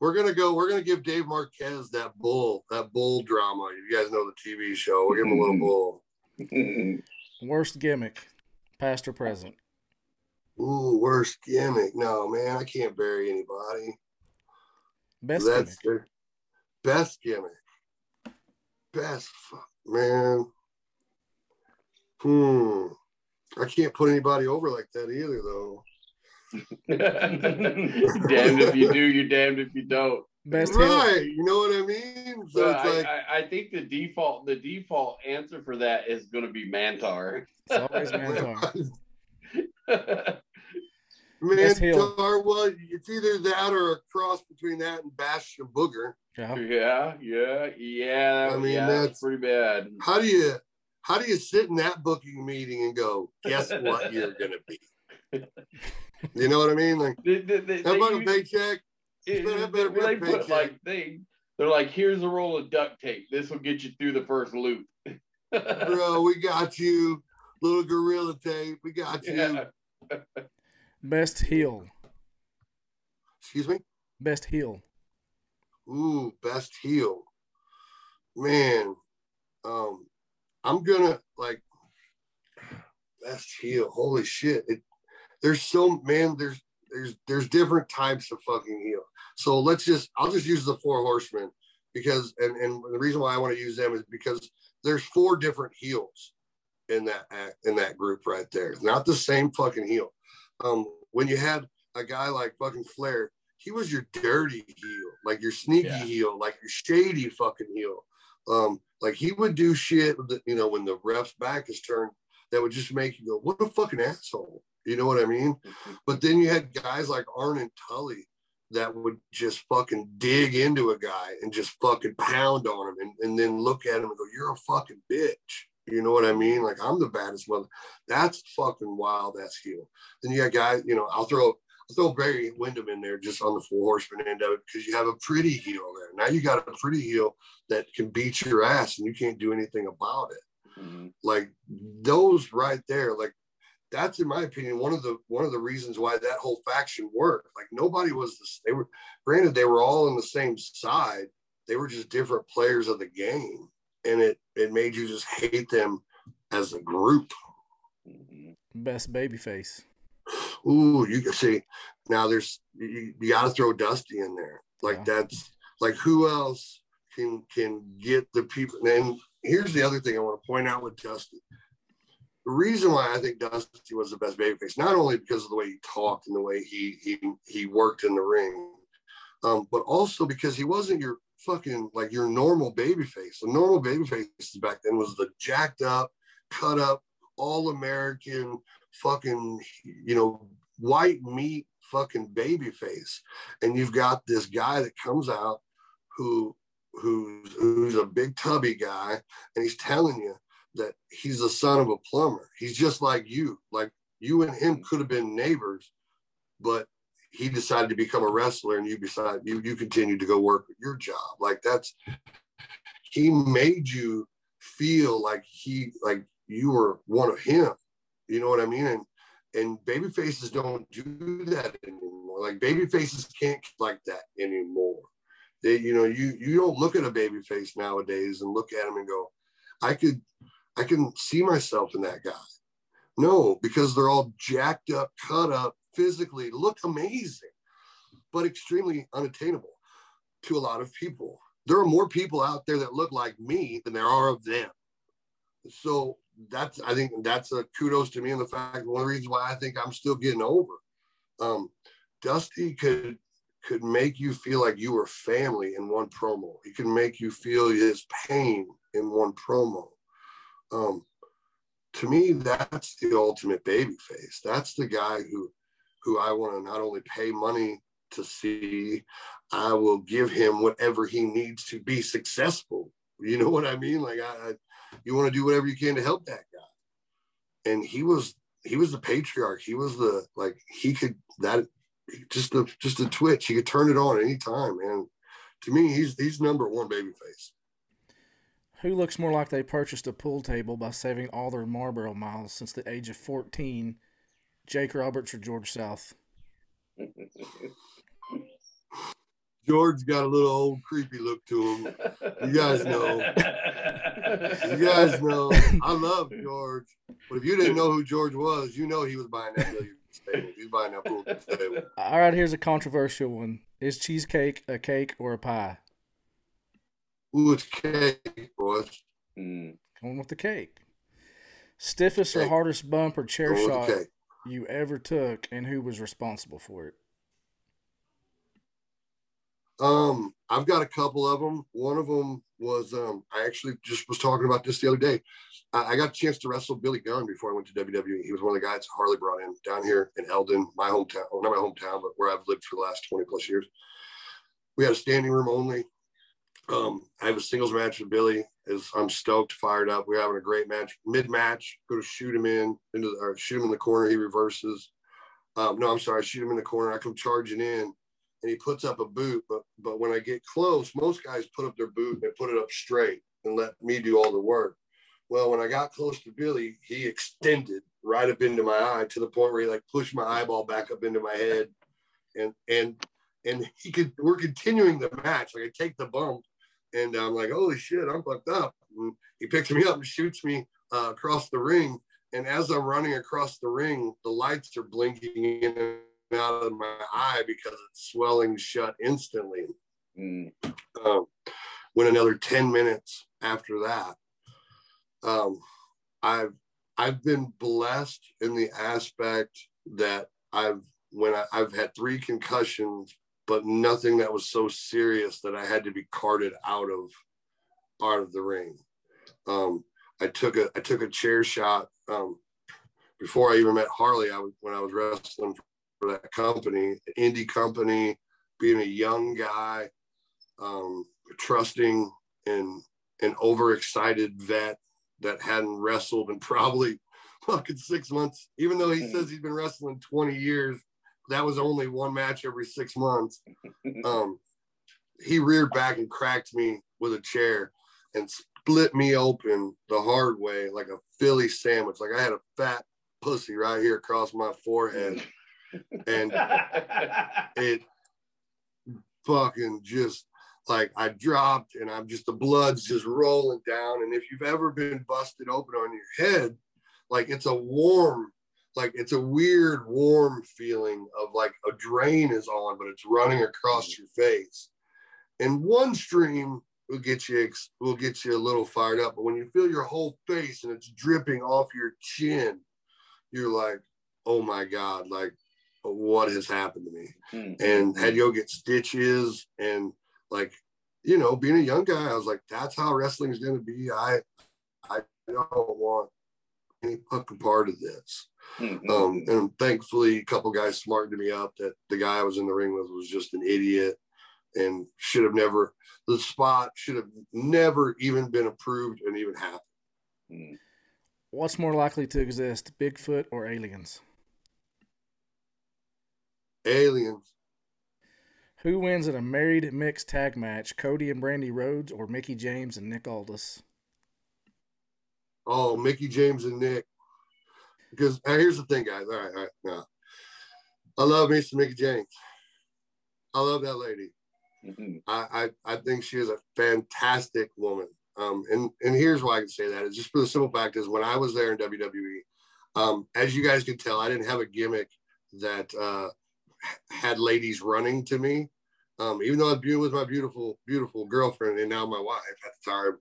we're gonna go. We're gonna give Dave Marquez that bull, that bull drama. You guys know the TV show. We'll give him a little mm-hmm. bull. Mm-hmm. Worst gimmick, past or present? Ooh, worst gimmick. No, man, I can't bury anybody. Best That's gimmick. their best gimmick. Best, fu- man. Hmm. I can't put anybody over like that either, though. damned if you do, you're damned if you don't. Best heel. right. You know what I mean? So So it's I, like, I, I think the default the default answer for that is going to be Mantaur. It's always Mantaur. man, Best heel. Tar, well, it's either that or a cross between that and Bastion Booger. Yeah. yeah, yeah, yeah. I mean, yeah, that's- that's pretty bad. How do you how do you sit in that booking meeting and go, guess what you're gonna be? You know what I mean? Like They, they, they, that they fucking use- paycheck. it- better- they- better be a they put paycheck. like they they're like, here's a roll of duct tape. This will get you through the first loop. Bro, we got you. Little gorilla tape. We got you. Yeah. Best heel. Excuse me? Best heel. Ooh, best heel. Man, um, I'm gonna like best heel. Holy shit. It there's so man, there's there's there's different types of fucking heel. So let's just I'll just use the four horsemen because and and the reason why I want to use them is because there's four different heels in that in that group right there. Not the same fucking heel. Um, when you had a guy like fucking Flair, he was your dirty heel, like your sneaky Yeah. heel, like your shady fucking heel. Um, like he would do shit that you know when the ref's back is turned that would just make you go, "What a fucking asshole," you know what I mean? But then you had guys like Arn and Tully that would just fucking dig into a guy and just fucking pound on him and, and then look at him and go, You're a fucking bitch. You know what I mean? Like I'm the baddest mother. That's fucking wild. That's heel. Then you got guys, you know, I'll throw I'll throw Barry Windham in there just on the four horseman end of it because you have a pretty heel there. Now you got a pretty heel that can beat your ass and you can't do anything about it Mhm. like those right there like that's in my opinion one of the one of the reasons why that whole faction worked like nobody was the they were granted they were all on the same side they were just different players of the game and it it made you just hate them as a group. Best babyface. Ooh, you can see now. There's you, you got to throw Dusty in there. Like Yeah. that's like who else can can get the people? And here's the other thing I want to point out with Dusty. The reason why I think Dusty was the best babyface, not only because of the way he talked and the way he he he worked in the ring, um, but also because he wasn't your fucking like your normal babyface. The normal babyface back then was the jacked up, cut up, all American fucking you know white meat fucking baby face and you've got this guy that comes out who who's who's a big tubby guy and he's telling you that he's the son of a plumber. He's just like you. Like you and him could have been neighbors but he decided to become a wrestler and you decide you you continue to go work your job like that's he made you feel like he like you were one of him you know what I mean? And and baby faces don't do that anymore. Like baby faces can't like that anymore. They, you know, you you don't look at a baby face nowadays and look at him and go, I could I can see myself in that guy. No, because they're all jacked up, cut up, physically look amazing, but extremely unattainable to a lot of people. There are more people out there that look like me than there are of them. So that's I think that's a kudos to me and the fact one of the reasons why I think I'm still getting over. Um, Dusty could could make you feel like you were family in one promo. He could make you feel his pain in one promo. Um, to me, that's the ultimate baby face. That's the guy who who I want to not only pay money to see, I will give him whatever he needs to be successful. You know what I mean? Like I, I you want to do whatever you can to help that guy. And he was he was the patriarch. He was the like he could that just a just a twitch. He could turn it on anytime, man. To me, he's he's number one babyface. Who looks more like they purchased a pool table by saving all their Marlboro miles since the age of 14? Jake Roberts or George South? George got a little old creepy look to him. You guys know. You guys know. I love George. But if you didn't know who George was, you know he was buying that billiard table. He's buying that pool table. All right, here's a controversial one. Is cheesecake a cake or a pie? Ooh, it's cake, boys. Mm. Going with the cake. Stiffest or hardest bump or chair Going shot cake. You ever took, and who was responsible for it? Um, I've got a couple of them. One of them was um, I actually just was talking about this the other day. I, I got a chance to wrestle Billy Gunn before I went to WWE. He was one of the guys Harley brought in down here in Eldon, my hometown. Well, not my hometown, but where I've lived for the last 20 plus years. We had a standing room only. Um, I have a singles match with Billy. Is I'm stoked, fired up. We're having a great match. Mid match, go to shoot him in into the, or shoot him in the corner. He reverses. Um, no, I'm sorry. I shoot him in the corner. I come charging in, and he puts up a boot. But but when I get close, most guys put up their boot and put it up straight and let me do all the work. Well, when I got close to Billy, he extended right up into my eye to the point where he like pushed my eyeball back up into my head, and and and he could. We're continuing the match. Like I take the bump, and I'm like, holy shit, I'm fucked up. And he picks me up and shoots me uh, across the ring. And as I'm running across the ring, the lights are blinking in and out of my eye because it's swelling shut instantly. Mm. Um, went another 10 minutes after that. Um, I've I've been blessed in the aspect that I've when I, I've had three concussions, but nothing that was so serious that I had to be carted out of out of the ring. Um, I took a I took a chair shot um, before I even met Harley. I was when I was wrestling for that company, indie company, being a young guy, um, trusting and an overexcited vet that hadn't wrestled in probably fucking six months. Even though he says he's been wrestling 20 years, that was only one match every six months. Um, he reared back and cracked me with a chair and split me open the hard way like a Philly sandwich. Like I had a fat pussy right here across my forehead. And it fucking just like I dropped and I'm just the blood's just rolling down. And if you've ever been busted open on your head, like it's a warm, like it's a weird warm feeling of like a drain is on, but it's running across your face. And one stream will get you will get you a little fired up, but when you feel your whole face and it's dripping off your chin, you're like, oh my god, like what has happened to me? Mm. and had go get stitches and like you know being a young guy i was like that's how wrestling is going to be i i don't want any fucking part of this Mm. um and thankfully a couple guys smartened me up that the guy i was in the ring with was just an idiot and should have never the spot should have never even been approved and even happened Mm. What's more likely to exist, Bigfoot or aliens? aliens Who wins in a married mixed tag match, Cody and Brandi Rhodes or Mickie James and Nick Aldis? oh mickie james and nick because uh, here's the thing guys all right all right now i love me some mickie james i love that lady Mhm. I, I I think she is a fantastic woman. Um, and and here's why I can say that is just for the simple fact is when I was there in WWE, um, as you guys can tell, I didn't have a gimmick that uh, had ladies running to me. Um, even though I was with my beautiful beautiful girlfriend and now my wife at the time,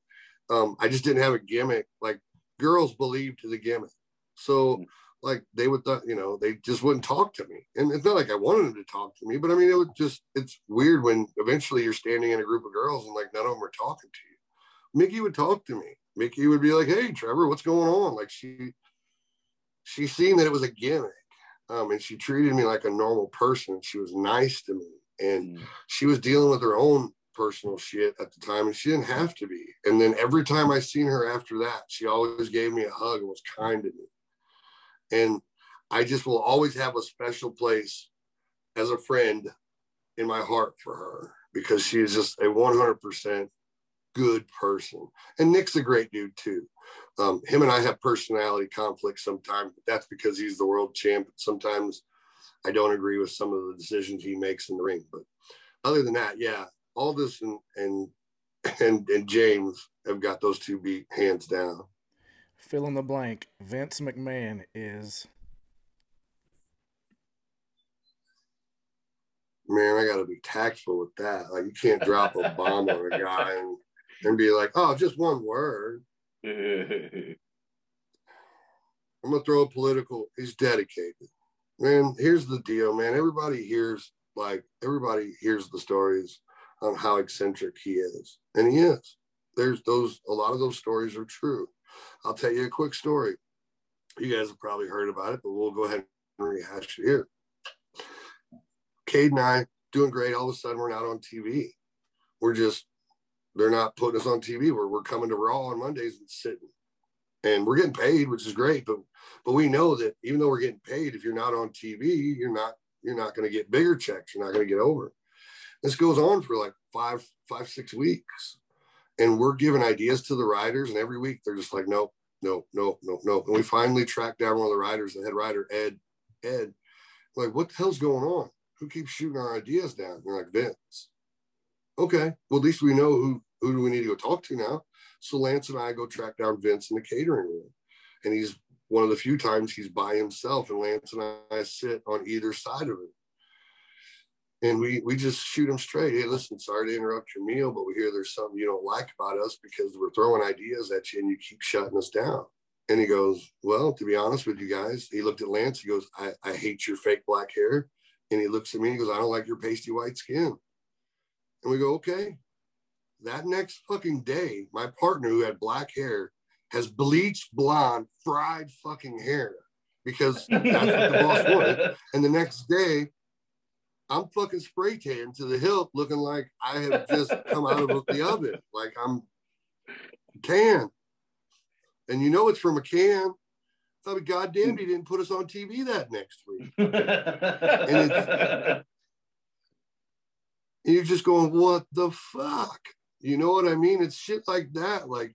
um, I just didn't have a gimmick. Like girls believed to the gimmick, so like they would th- you know they just wouldn't talk to me. And it's not like i wanted them to talk to me but i mean it would just it's weird when eventually you're standing in a group of girls and like none of them are talking to you. Mickie would talk to me. Mickie would be like hey trevor what's going on? Like she she seen that it was a gimmick um, and she treated me like a normal person. She was nice to me and Mm. she was dealing with her own personal shit at the time and she didn't have to be. And then every time i seen her after that she always gave me a hug and was kind to me and I just will always have a special place as a friend in my heart for her because she is just a 100% good person. And Nick's a great dude too. Um, him and I have personality conflicts sometimes, but that's because he's the world champ. Sometimes I don't agree with some of the decisions he makes in the ring. But other than that, yeah, Aldis and and and, and James have got those two beat hands down. Fill in the blank. Vince McMahon is. Man, I got to be tactful with that. Like, you can't drop a bomb on a guy and, and be like, oh, just one word. I'm going to throw a political. He's dedicated. Man, here's the deal, man. Everybody hears, like, everybody hears the stories on how eccentric he is. And he is. There's those, a lot of those stories are true. I'll tell you a quick story. You guys have probably heard about it, but we'll go ahead and rehash it here. Cade and I doing great. All of a sudden, we're not on TV. We're just, they're not putting us on TV. We're, we're coming to Raw on Mondays and sitting. And we're getting paid, which is great. But but we know that even though we're getting paid, if you're not on TV, you're not you're not going to get bigger checks. You're not going to get over. This goes on for like five, five, six weeks. And we're giving ideas to the writers, and every week they're just like, nope, nope, nope, nope, nope. And we finally tracked down one of the writers, the head writer, Ed, Ed. Like, what the hell's going on? Who keeps shooting our ideas down? We're like, Vince. Okay, well, at least we know who who do we need to go talk to now. So Lance and I go track down Vince in the catering room. And he's one of the few times he's by himself, and Lance and I sit on either side of him and we we just shoot them straight. Hey, listen, sorry to interrupt your meal, but we hear there's something you don't like about us because we're throwing ideas at you and you keep shutting us down. And he goes, Well, to be honest with you guys, he looked at Lance. He goes, I, I hate your fake black hair. And he looks at me and he goes, I don't like your pasty white skin. And we go, Okay. That next fucking day, my partner who had black hair has bleached blonde, fried fucking hair because that's what the boss wanted. And the next day, I'm fucking spray tan to the hilt, looking like I have just come out of the oven. Like I'm tan. And you know it's from a can. I mean, goddamn, he didn't put us on TV that next week. and, and you're just going, what the fuck? You know what I mean? It's shit like that. Like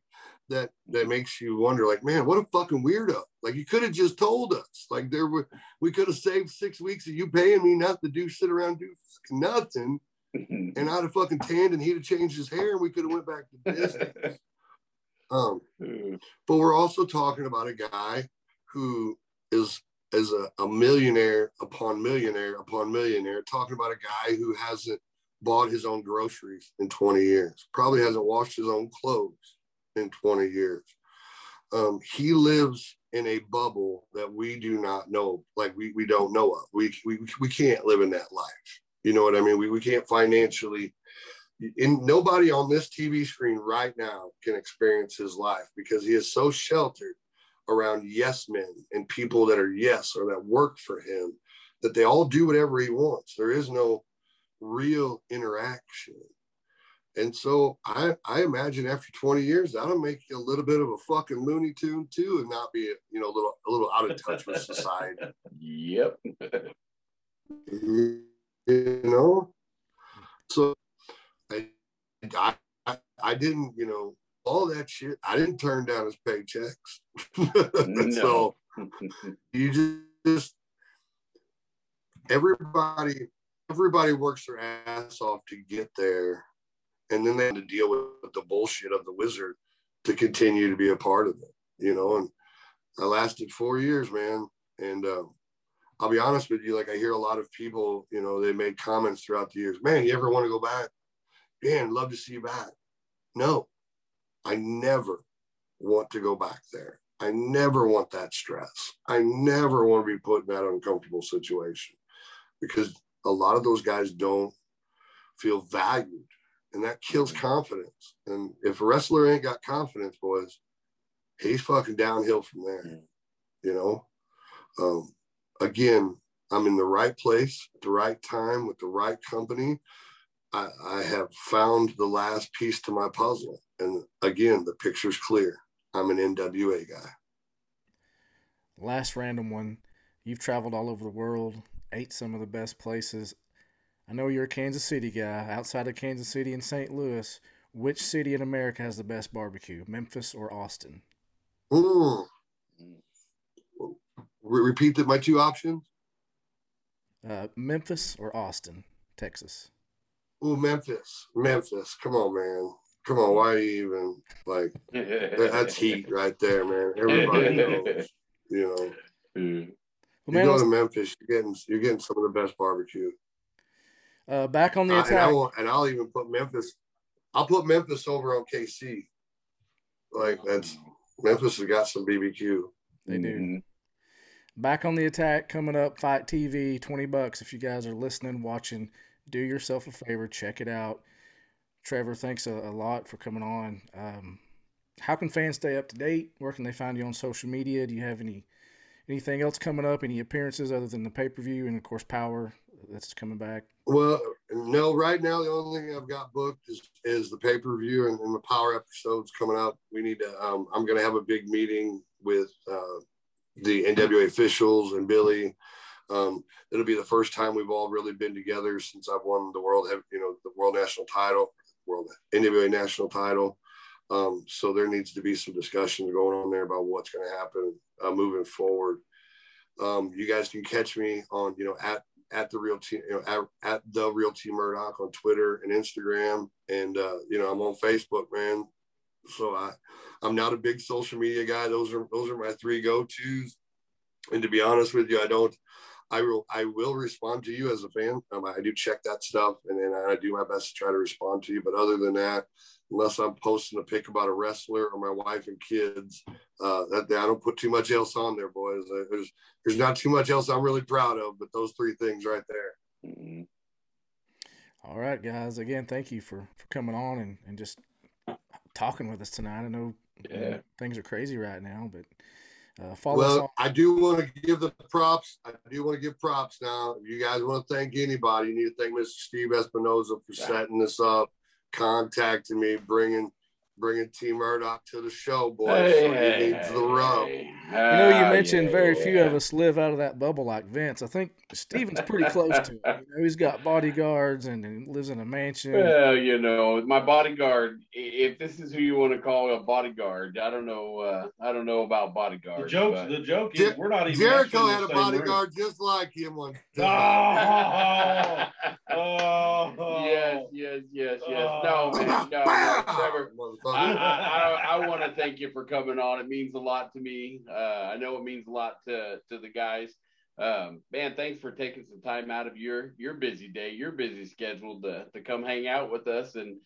that that makes you wonder like man what a fucking weirdo. Like you could have just told us. Like there were we could have saved six weeks of you paying me not to do sit around do nothing and I'd have fucking tanned and he'd have changed his hair and we could have went back to business. Um but we're also talking about a guy who is is a, a millionaire upon millionaire upon millionaire talking about a guy who hasn't bought his own groceries in 20 years probably hasn't washed his own clothes in 20 years. Um, he lives in a bubble that we do not know, like we, we don't know of. We, we, we can't live in that life. You know what I mean? We, we can't financially, and nobody on this TV screen right now can experience his life because he is so sheltered around yes men and people that are yes or that work for him that they all do whatever he wants. There is no real interaction. And so I, I imagine after 20 years, that'll make you a little bit of a fucking Looney Tune too, and not be, you know, a little, a little out of touch with society. Yep. you know, so I, I, I didn't, you know, all that shit. I didn't turn down his paychecks. so you just everybody, everybody works their ass off to get there and then they had to deal with the bullshit of the wizard to continue to be a part of it, you know. And I lasted four years, man. And uh, I'll be honest with you, like I hear a lot of people, you know, they made comments throughout the years. Man, you ever want to go back? Man, love to see you back. No, I never want to go back there. I never want that stress. I never want to be put in that uncomfortable situation because a lot of those guys don't feel valued and that kills confidence. And if a wrestler ain't got confidence, boys, he's fucking downhill from there. You know, um, again, I'm in the right place at the right time with the right company. I, I have found the last piece to my puzzle, and again, the picture's clear. I'm an NWA guy. Last random one. You've traveled all over the world. ate some of the best places. I know you're a Kansas City guy. Outside of Kansas City and St. Louis, which city in America has the best barbecue, Memphis or Austin? Mm. Repeat that. My two options. Uh, Memphis or Austin, Texas? Ooh, Memphis. Memphis. Come on, man. Come on. Why are you even like that's heat right there, man. Everybody knows. You know, Well, you man, go to Memphis, you're getting you're getting some of the best barbecue. Uh, back on the I- and, I attack. won't, and I'll even put Memphis. I'll put Memphis over on KC. Like that's Memphis has got some BBQ. They do. Mm-hmm. Back on the attack coming up. FITE TV, twenty bucks. If you guys are listening, watching, do yourself a favor, check it out. Trevor, thanks a, a lot for coming on. Um, how can fans stay up to date? Where can they find you on social media? Do you have any anything else coming up? Any appearances other than the pay per view and of course Powerrr that's coming back? Well, no, right now the only thing I've got booked is is the pay per view and, and the power episodes coming up. We need to. Um, I'm going to have a big meeting with uh, the NWA officials and Billy. Um, it'll be the first time we've all really been together since I've won the world, you know, the world national title, world NWA national title. Um, so there needs to be some discussions going on there about what's going to happen uh, moving forward. Um, you guys can catch me on, you know, at at the real team, you know, at, at the real team Murdoch on Twitter and Instagram, and uh, you know, I'm on Facebook, man. So I, I'm not a big social media guy. Those are those are my three go tos. And to be honest with you, I don't. I will I will respond to you as a fan. Um, I do check that stuff, and then I do my best to try to respond to you. But other than that, unless I'm posting a pic about a wrestler or my wife and kids, uh, that I don't put too much else on there, boys. Uh, There's there's not too much else I'm really proud of, but those three things right there. Mhm. All right, guys. Again, thank you for for coming on and and just talking with us tonight. I know you know, Yeah. things are crazy right now, but uh, follow us on. Well, I do want to give the props. I do want to give props now. If you guys want to thank anybody, you need to thank Mr. Steve Espinoza for setting this up, contacting me, bringing bringing Team Murdoch to the show, boys. so he needs the rub. You know, you Ah, mentioned yeah, very few of us live out of that bubble like Vince. I think Steven's pretty close to it. You know, he's got bodyguards and, and lives in a mansion. Well, you know, my bodyguard. If this is who you want to call a bodyguard, I don't know. Uh, I don't know about bodyguards. The bodyguards. joke, but- the joke is we're not even. Jericho had a same room. bodyguard just like him one time. Oh, oh, yes, yes, yes, yes. No, man, no, no, Trevor. I, I, I, I want to thank you for coming on. It means a lot to me. Uh, I know it means a lot to to the guys. Um, man, thanks for taking some time out of your your busy day, your busy schedule to to come hang out with us and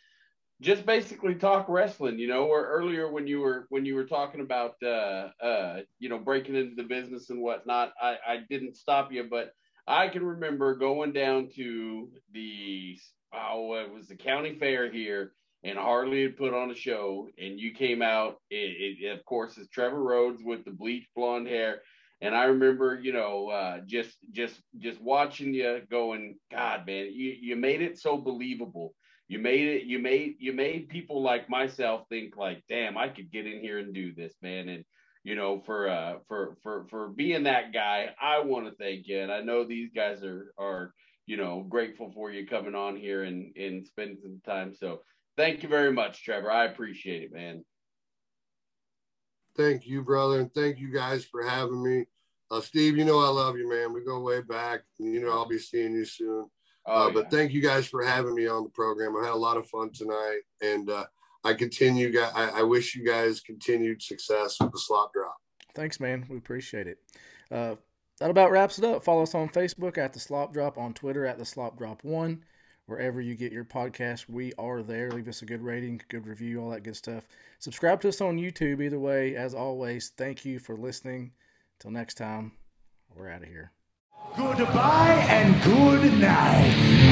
just basically talk wrestling. You know, or earlier when you were when you were talking about uh, uh, you know breaking into the business and whatnot, I, I didn't stop you, but I can remember going down to the oh it was the county fair here and Harley had put on a show, and you came out. It, it of course is Trevor Rhodes with the bleached blonde hair, and I remember, you know, uh, just just just watching you going, God, man, you you made it so believable. You made it. You made you made people like myself think like, damn, I could get in here and do this, man. And you know, for uh for for for being that guy, I want to thank you, and I know these guys are are you know grateful for you coming on here and and spending some time. So thank you very much, Trevor. I appreciate it, man. Thank you, brother, and thank you guys for having me. Uh, Steve, you know I love you, man. We go way back. You know I'll be seeing you soon. Oh, uh, but thank you guys for having me on the program. I had a lot of fun tonight, and uh, I continue. gu- I, I wish you guys continued success with the Slop Drop. Thanks, man. We appreciate it. Uh, that about wraps it up. Follow us on Facebook at the Slop Drop, on Twitter at the Slop Drop One, wherever you get your podcast. We are there. Leave us a good rating, good review, all that good stuff. Subscribe to us on YouTube. Either way, as always, thank you for listening. Till next time, we're out of here. Goodbye and good night.